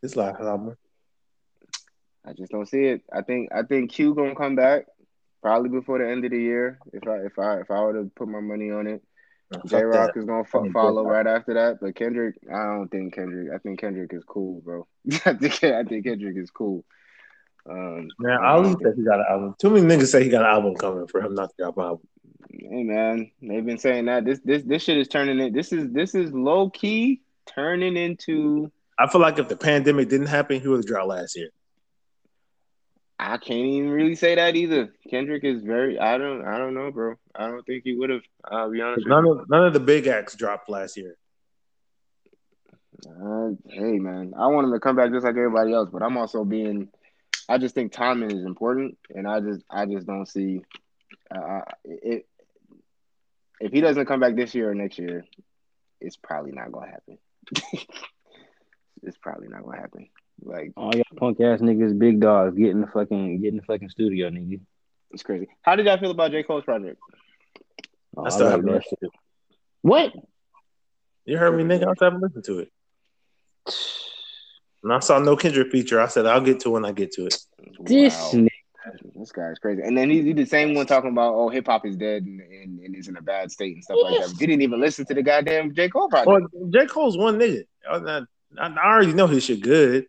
His last album. I just don't see it. I think I think Q gonna come back probably before the end of the year. If I if I if I were to put my money on it, Jay Rock is gonna fo- follow right after that. But Kendrick, I don't think Kendrick. I think Kendrick is cool, bro. I think I think Kendrick is cool. Um, Man, I Ali don't said he got an album. Too many niggas say he got an album coming for him not to drop an album. Hey man, they've been saying that this this this shit is turning it. This is this is low key turning into. I feel like if the pandemic didn't happen, he would have dropped last year. I can't even really say that either. Kendrick is very. I don't. I don't know, bro. I don't think he would have. I'll be honest. With None you. of none of the big acts dropped last year. Uh, hey man, I want him to come back just like everybody else, but I'm also being. I just think timing is important, and I just I just don't see. Uh, it, if he doesn't come back this year or next year, it's probably not gonna happen. it's probably not gonna happen. Like All y'all punk ass niggas, big dogs, get in the fucking get in the fucking studio, nigga. it's crazy. How did y'all feel about J Cole's project? Oh, I I still haven't that shit. What? You heard me, nigga. I haven't listened to it. And I saw no Kendrick feature. I said I'll get to when I get to it. This Wow. Nigga. This guy's crazy. And then he's the same one talking about, oh, hip hop is dead and, and, and is in a bad state and stuff like that. But you didn't even listen to the goddamn J. Cole project. Well, J. Cole's one nigga. I, I, I already know his shit good.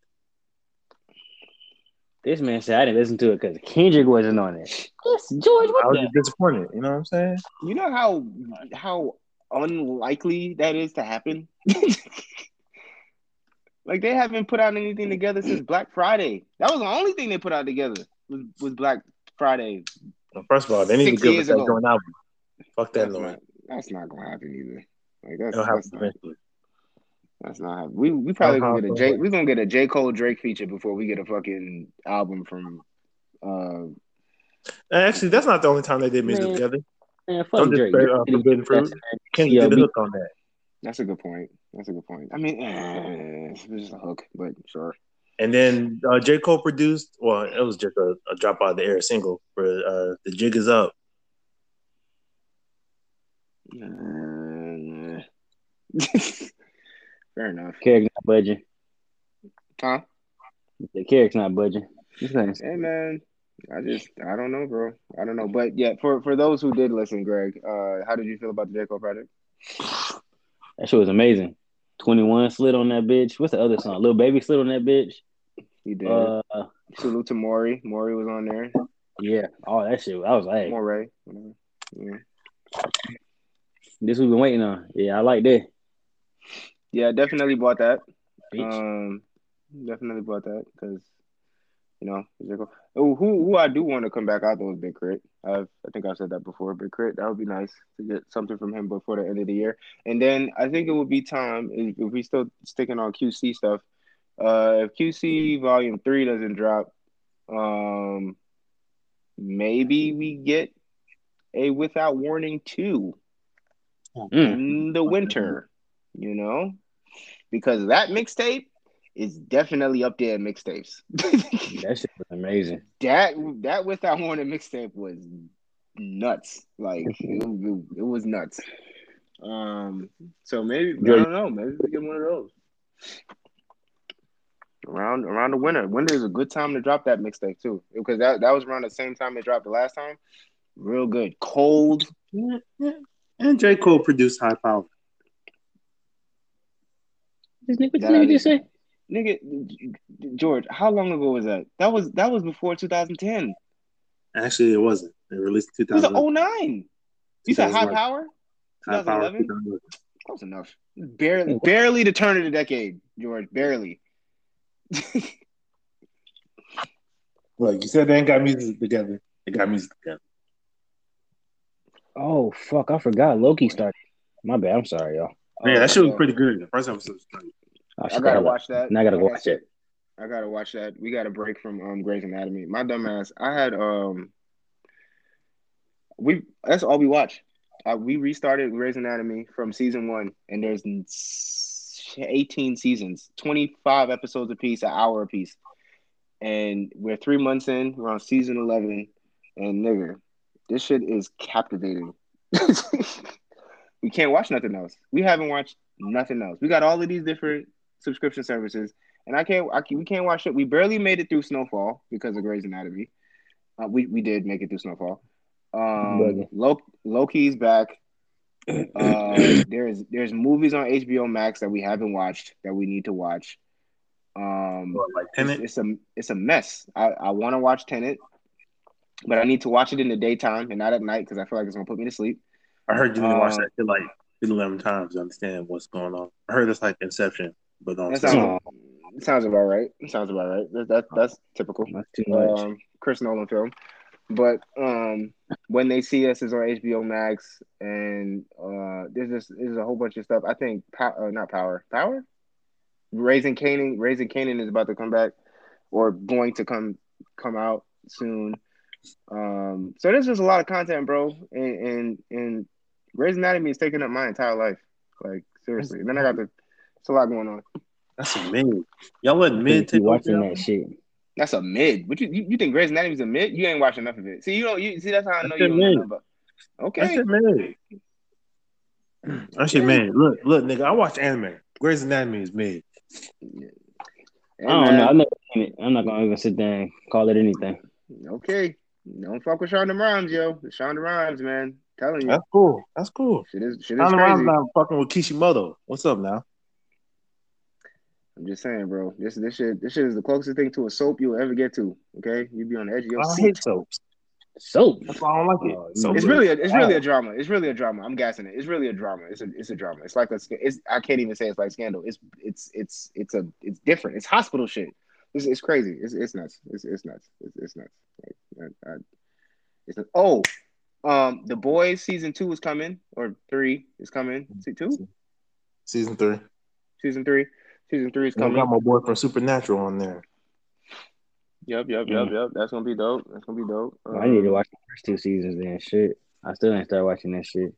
This man said I didn't listen to it because Kendrick wasn't on it. Yes, George, I what was the? just disappointed. You know what I'm saying? You know how how unlikely that is to happen? like they haven't put out anything together since Black Friday. That was the only thing they put out together was, was Black Friday. Well, first of all, they need to give us that ago. joint album. Fuck that That's noise. not, that's not gonna happen either. Like that's It'll that's happen not, eventually. that's not happening. We we probably Uh-huh. gonna get a J we gonna get a J Cole Drake feature before we get a fucking album from uh Actually, that's not the only time they did music Man, together. Man, fuck Don't just Drake. say, uh, Forbidden get Fruit. that Kendrick did CLB. a hook on that. that's a good point. That's a good point. I mean eh, it's just a hook, but sure. And then uh, J. Cole produced, well, it was just a, a drop out of the air single for uh, The Jig Is Up. Uh, Fair enough. Carrick's not budging. Huh? The Carrick's not budging. This Hey man, I just I don't know, bro. I don't know. But yeah, for for those who did listen, Greg, uh, how did you feel about the J Cole project? That shit was amazing. 21 slid on that bitch. What's the other song? Lil Baby slid on that bitch. He did. Uh, Salute to Morray. Morray was on there. yeah. All that shit. I was like, whatever. Yeah. this we've been waiting on. Yeah, I like that. Yeah, definitely bought that. Bitch. Um, definitely bought that because you know. Oh, who who I do want to come back out though is Big Crit. I've I think I've said that before. Big Crit. That would be nice to get something from him before the end of the year. And then I think it would be time if, if we still sticking on QC stuff. Uh, if QC Volume Three doesn't drop, um, maybe we get a Without Warning two Mm. in the winter. You know, because that mixtape is definitely up there in mixtapes. That shit was amazing. that that Without Warning mixtape was nuts. Like it, it, it was nuts. Um, so maybe I don't know. Maybe we get one of those around around the winter. Winter is a good time to drop that mixtape too, because that that was around the same time it dropped the last time. Real good, cold. Yeah, yeah. And J. Cole produced High Power. This nigga, what this That nigga just say? Nigga, George, how long ago was that? That was that was before 2010. Actually, it wasn't. It released in It was 2000. 09. You said high power? High Power 2011? 2011. Close enough. Barely, barely the turn of the decade, George. Barely. Look, you said they ain't got music together. They got music together. Oh fuck, I forgot Loki started. My bad. I'm sorry, y'all. Man, that shit was Oh, pretty good. The first episode was pretty I, I gotta watch that. Now I gotta go Like watch it. I gotta watch that. We got a break from um Grey's Anatomy. My dumb ass. I had um. We that's all we watch. Uh, we restarted Grey's Anatomy from season one, and there's n- s- 18 seasons, 25 episodes a piece, an hour a piece, and we're three months in. We're on season 11, and nigga, this shit is captivating. we can't watch nothing else. We haven't watched nothing else. We got all of these different subscription services, and I can't. I can, we can't watch it. We barely made it through Snowfall because of Grey's Anatomy. Uh, we we did make it through Snowfall. Um, Loki, Loki's back. Uh, there's there's movies on HBO Max that we haven't watched that we need to watch. Um, Or like it's, Tenet. it's a it's a mess. I, I want to watch Tenet, but I need to watch it in the daytime and not at night because I feel like it's gonna put me to sleep. I heard you need to watch Um, that shit like 11 times to understand what's going on. I heard it's like Inception, but on That sounds, sounds about right. Sounds about right. That, that that's typical. That's too much. Um, Chris Nolan film. But um, when they see us is on HBO Max, and uh, there's just there's a whole bunch of stuff. I think pow- uh, not power, power. Raising Kanan, Raising Kanan is about to come back, or going to come come out soon. Um, so there's just a lot of content, bro, and and and Grey's Anatomy is taking up my entire life. Like seriously. And then I got the, it's a lot going on. That's a mid. Y'all let I mid take watching that shit. That's a mid. What you you, you think Grey's Anatomy's a mid? You ain't watched enough of it. See, you don't. You see, that's how I know That's you a don't know mid. nothing about. That's Okay, a mid. Actually, man, look, look, nigga, I watch anime. Grey's Anatomy is mid. Hey, I don't know. I've never seen it. I'm not gonna even sit there and call it anything. Okay. Don't fuck with Shonda Rhimes, yo. Shonda Rhimes, man. Telling you. That's cool. That's cool. Shit is shit is I'm crazy. not fucking with Kishimoto. What's up now? I'm just saying, bro. This this shit this shit is the closest thing to a soap you'll ever get to. Okay, you'd be on the edge of your I seat. hate soaps. So That's why I don't like it. Oh, So It's really a, it's really a drama. It's really a drama. I'm gassing it. It's really a drama. It's a it's a drama. It's like a it's I can't even say it's like scandal. It's it's it's it's a it's different. It's hospital shit. It's, it's crazy. It's it's nuts. It's it's nuts. It's, it's nuts. Like, I, I, it's oh, um, the boys season two is coming or three is coming. See two season three. season three. Season three is coming. I got my boy from Supernatural on there. Yep, yep, yep, yep. That's gonna be dope. That's gonna be dope. I need to Um, watch the first two seasons then. Shit, I still ain't start watching that shit.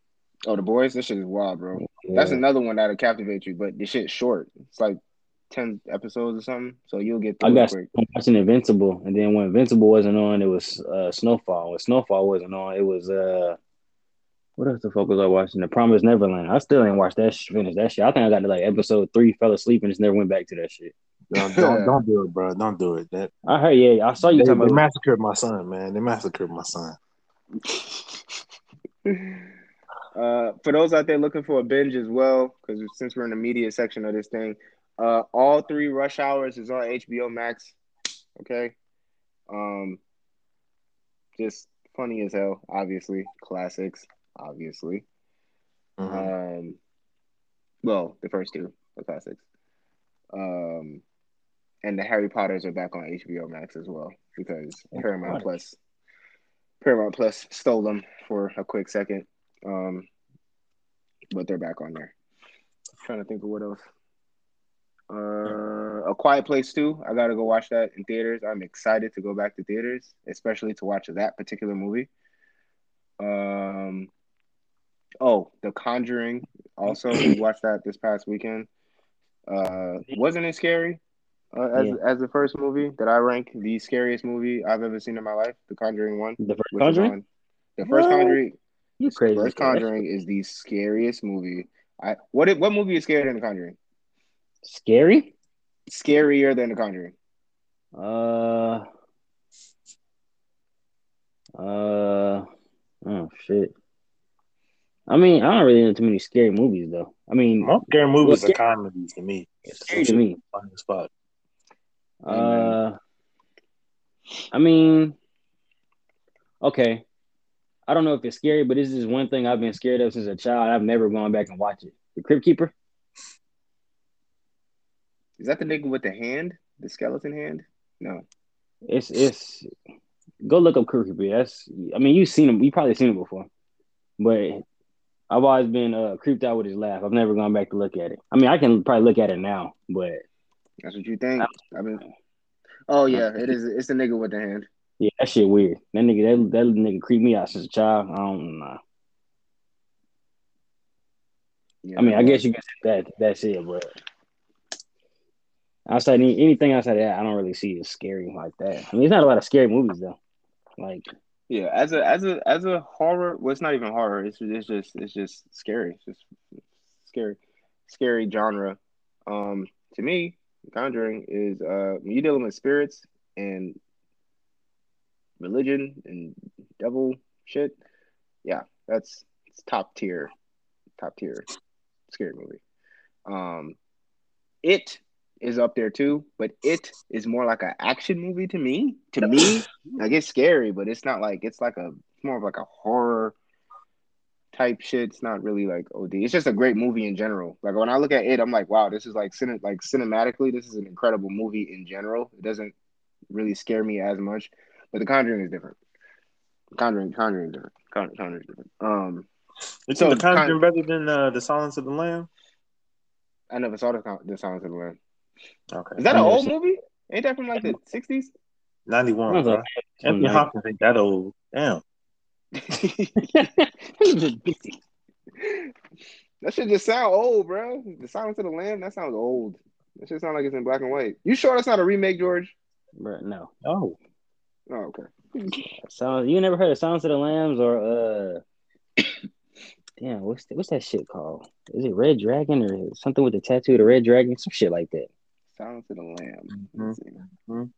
Oh, the boys. This shit is wild, bro. That's another one that'll captivate you, but the shit's short. It's like ten episodes or something, so you'll get I through got quick. Watching Invincible, and then when Invincible wasn't on, it was uh, Snowfall. When Snowfall wasn't on, it was uh, what else the fuck was I watching? The Promised Neverland. I still ain't watched that sh- finish that shit. I think I got to like episode three, fell asleep, and just never went back to that shit. Don't, don't, don't do it, bro. Don't do it. That I heard, yeah, I saw you they, talking they about. massacred my son, man. They massacred my son. Uh, for those out there looking for a binge as well, because since we're in the media section of this thing, uh, all three Rush Hours is on HBO Max. Okay, um, just funny as hell. Obviously, classics. Obviously, Mhm. um, well, the first two are classics. Um, and the Harry Potters are back on HBO Max as well because Paramount Potter. Plus, Paramount Plus stole them for a quick second. Um, but they're back on there. trying to think of what else. Uh, A Quiet Place too. I gotta go watch that in theaters. I'm excited to go back to theaters, especially to watch that particular movie. Um, oh, The Conjuring. Also, we watched that this past weekend. Uh, wasn't it scary? Uh, as Yeah. as the first movie that I rank the scariest movie I've ever seen in my life, The Conjuring One. The first Conjuring. on- The first What? Conjuring. You crazy? First Conjuring is the scariest movie. I what what movie is scarier than The Conjuring? Scary? Scarier than The Conjuring. Uh. Uh. Oh shit. I mean, I don't really know too many scary movies though. I mean, Most scary movies Well, are comedies to me. it's scary to me. Fun as fuck. Uh, I mean, okay. I don't know if it's scary, but this is one thing I've been scared of since a child. I've never gone back and watched it. The Crypt Keeper. Is that the nigga with the hand, the skeleton hand? No. It's it's. Go look up Crypt Keeper. That's. I mean, you've seen him. You probably seen him before, but I've always been uh, creeped out with his laugh. I've never gone back to look at it. I mean, I can probably look at it now, but That's what you think. I mean, oh yeah, it is. It's the nigga with the hand. yeah, that shit weird. That nigga, that, that nigga creeped me out since a child. I don't know. Yeah, I mean, I guess you can say that that's it, but outside any, anything outside of that, I don't really see as scary like that. I mean, it's not a lot of scary movies though. Like, Yeah, as a as a as a horror, well, it's not even horror. It's it's just it's just scary. It's just scary, scary genre. Um, to me, Conjuring is uh you're dealing with spirits and religion and devil shit. Yeah, that's it's top tier, top tier scary movie. Um, it is up there too, but it is more like an action movie to me. To me, like it's scary, but it's not like it's like a it's more of like a horror type shit. It's not really like OD. It's just a great movie in general. Like when I look at it, I'm like, wow, this is like cine- like cinematically, this is an incredible movie in general. It doesn't really scare me as much, but The Conjuring is different. Conjuring, Conjuring different. Con- Conjuring is different. Um, You So, the Conjuring Con- better than uh, the Silence of the Lamb? I never saw the the Silence of the Lambs. Okay, Is that an I never old movie? Ain't that from like the '60s? ninety one. Sounds bro. like- Anthony Hopkins ain't that old. Damn. that should just sound old, bro. The Silence of the Lamb. That sounds old. That should sound like it's in black and white. You sure that's not a remake, George? Bruh, no. Oh, Oh, okay. So you never heard of Silence of the Lambs or uh damn, what's the, what's that shit called? Is it Red Dragon or something with the tattoo of the Red Dragon? Some shit like that. Silence of the Lamb. Mhm. Let's.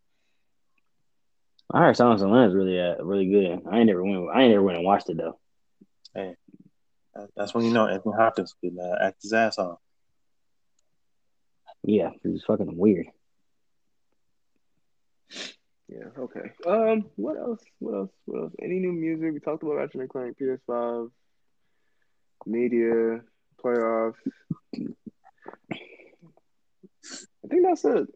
I heard Silence of the Lambs really uh, really good. I ain't never went. I ain't never went and watched it though. That- That's when you know Anthony Hopkins could uh, act his ass off. Yeah, he's fucking weird. Yeah, okay. Um, what else? What else? What else? Any new music? We talked about Ratchet and Clank, PS5, media, playoffs. I think that's it.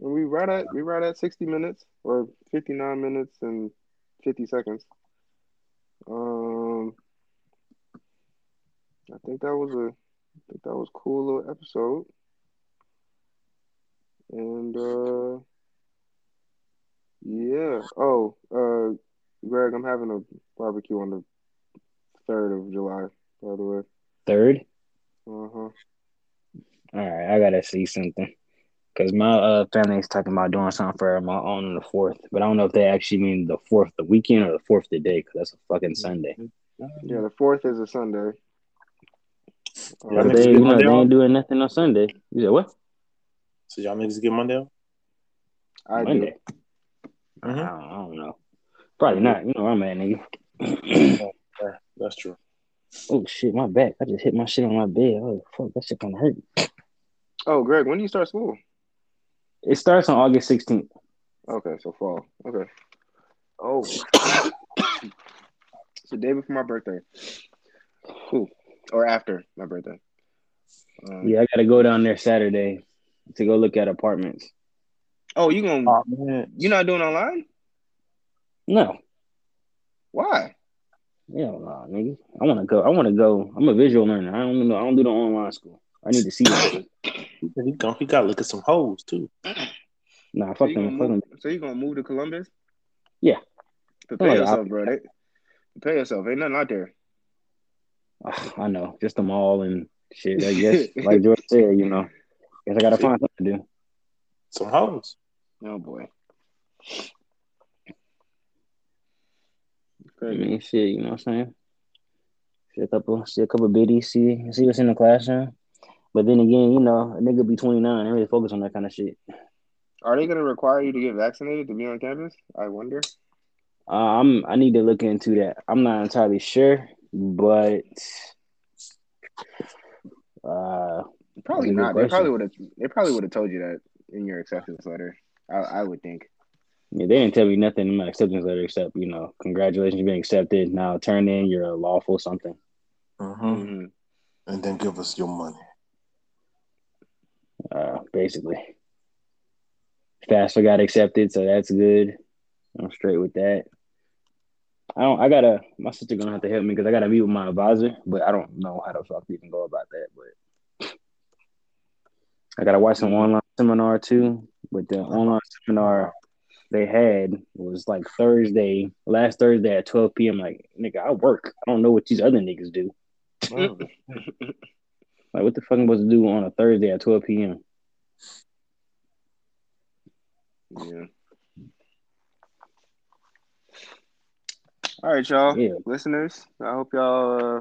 And we right at we right at sixty minutes or fifty nine minutes and fifty seconds. Um, I think that was a, I think that was a cool little episode. And uh, yeah. Oh, uh, Greg, I'm having a barbecue on the third of July. By the way. Third. Uh huh. All right, I gotta see something. Cause my uh family's talking about doing something for my own on the fourth, but I don't know if they actually mean the fourth the weekend or the fourth the day, cause that's a fucking Sunday. Yeah, the fourth is a Sunday. Yeah, Uh, But niggas they, you know, they ain't doing nothing on Sunday. You said what? So y'all niggas get Monday off? I Monday. Mhm. I, don't, I don't know. Probably not. You know where I'm at, nigga. Yeah, that's true. oh shit, my back. I just hit my shit on my bed. Oh fuck, that shit kind of hurt. Oh, Greg, when do you start school? It starts on August 16th. Okay, so fall. Okay. Oh. it's the day before my birthday. Whew. Or after my birthday. Um, Yeah, I gotta go down there Saturday to go look at apartments. Oh, you gonna Oh man, you not doing online? No, Why? hell no, nigga. I wanna go. I wanna go. I'm a visual learner. I don't know. I don't do the online school. I need to see that. He said he gon' he got to look at some hoes too. Nah, So fuck you, them. gonna Fuck them. move, so you gonna move to Columbus? Yeah. Prepare Like, yourself, I- bro. They, prepare yourself. Ain't nothing out there. Ugh, I know, just the mall and shit. I guess, like George said, you know, guess I gotta find something to do. Some hoes. Oh boy. I mean, shit, you know what I'm saying? See a couple, see a couple biddies, see see what's in the classroom. But then again, you know, a nigga be 29 and really focus on that kind of shit. Are they gonna require you to get vaccinated to be on campus? I wonder. Uh, I'm I need to look into that. I'm not entirely sure, but uh, Probably That's a not. They probably would have. They probably would have told you that in your acceptance letter. I, I would think. yeah, they didn't tell me nothing in my acceptance letter except you know, congratulations, you've been accepted. Now turn in your lawful something. hmm hmm And then give us your money. Uh, basically, FAFSA got accepted, so that's good. I'm straight with that. I don't. I gotta. My sister gonna have to help me because I gotta meet with my advisor, but I don't know how the fuck to even go about that. But I gotta watch some online seminar too. But the online seminar they had was like Thursday, last Thursday at 12 p.m. Like, nigga, I work. I don't know what these other niggas do. Oh, Like, what the fuck am I supposed to do on a Thursday at 12 p.m.? Yeah. All right, y'all, Yeah. listeners. I hope y'all uh,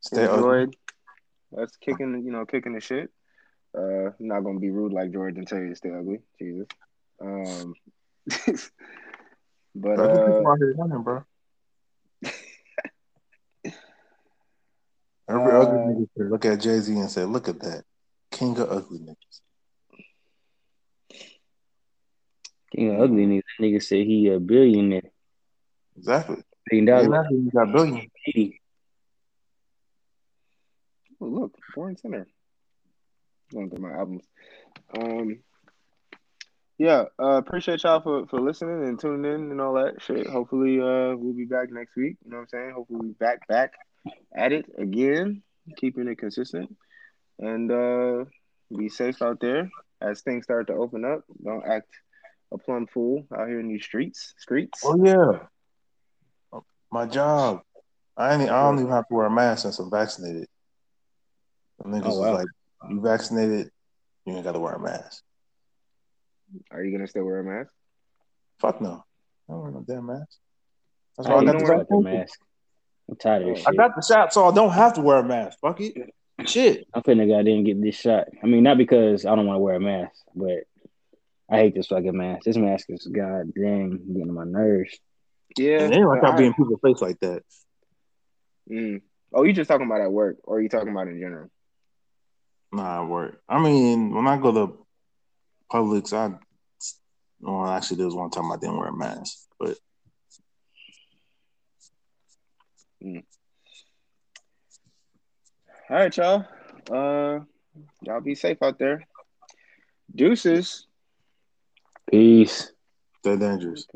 Stay ugly. enjoyed us kicking, you know, kicking the shit. Uh, I'm not gonna be rude like George and tell you to stay ugly. Jesus. Um, but Bro, who people uh, out here running, bro? Every Uh, ugly nigga should look at Jay Z and say, "Look at that, king of ugly niggas." King of ugly niggas. That nigga said he a billionaire. Exactly. Billion Yeah, dollars. you got billion. oh, look, Born Center. Going through my albums. Um, yeah, uh, appreciate y'all for, for listening and tuning in and all that shit. Hopefully, uh, we'll be back next week. You know what I'm saying? Hopefully, we back back at it again, keeping it consistent, and uh, be safe out there as things start to open up. Don't act a plum fool out here in these streets. Streets. Oh yeah, my job. I ain't. I don't even have to wear a mask since I'm vaccinated. The niggas Oh, wow. like, "You vaccinated? You ain't got to wear a mask." Are you gonna still wear a mask? Fuck no. I don't wear no damn mask. That's why I hate got don't the wear fucking mask. I'm tired of this I shit. got the shot, so I don't have to wear a mask. Fuck it. Shit. I'm finna go I didn't get this shot. I mean, not because I don't want to wear a mask, but I hate this fucking mask. This mask is goddamn getting on my nerves. Yeah. it ain't like but I I- be in people's face like that. Mm. Oh, you just talking about at work, or you talking about in general? Nah, I work. I mean, when I go to Publix, I well, actually, there was one time I didn't wear a mask, but Mm. All right, y'all. Uh, y'all be safe out there. Deuces. Peace. They're dangerous.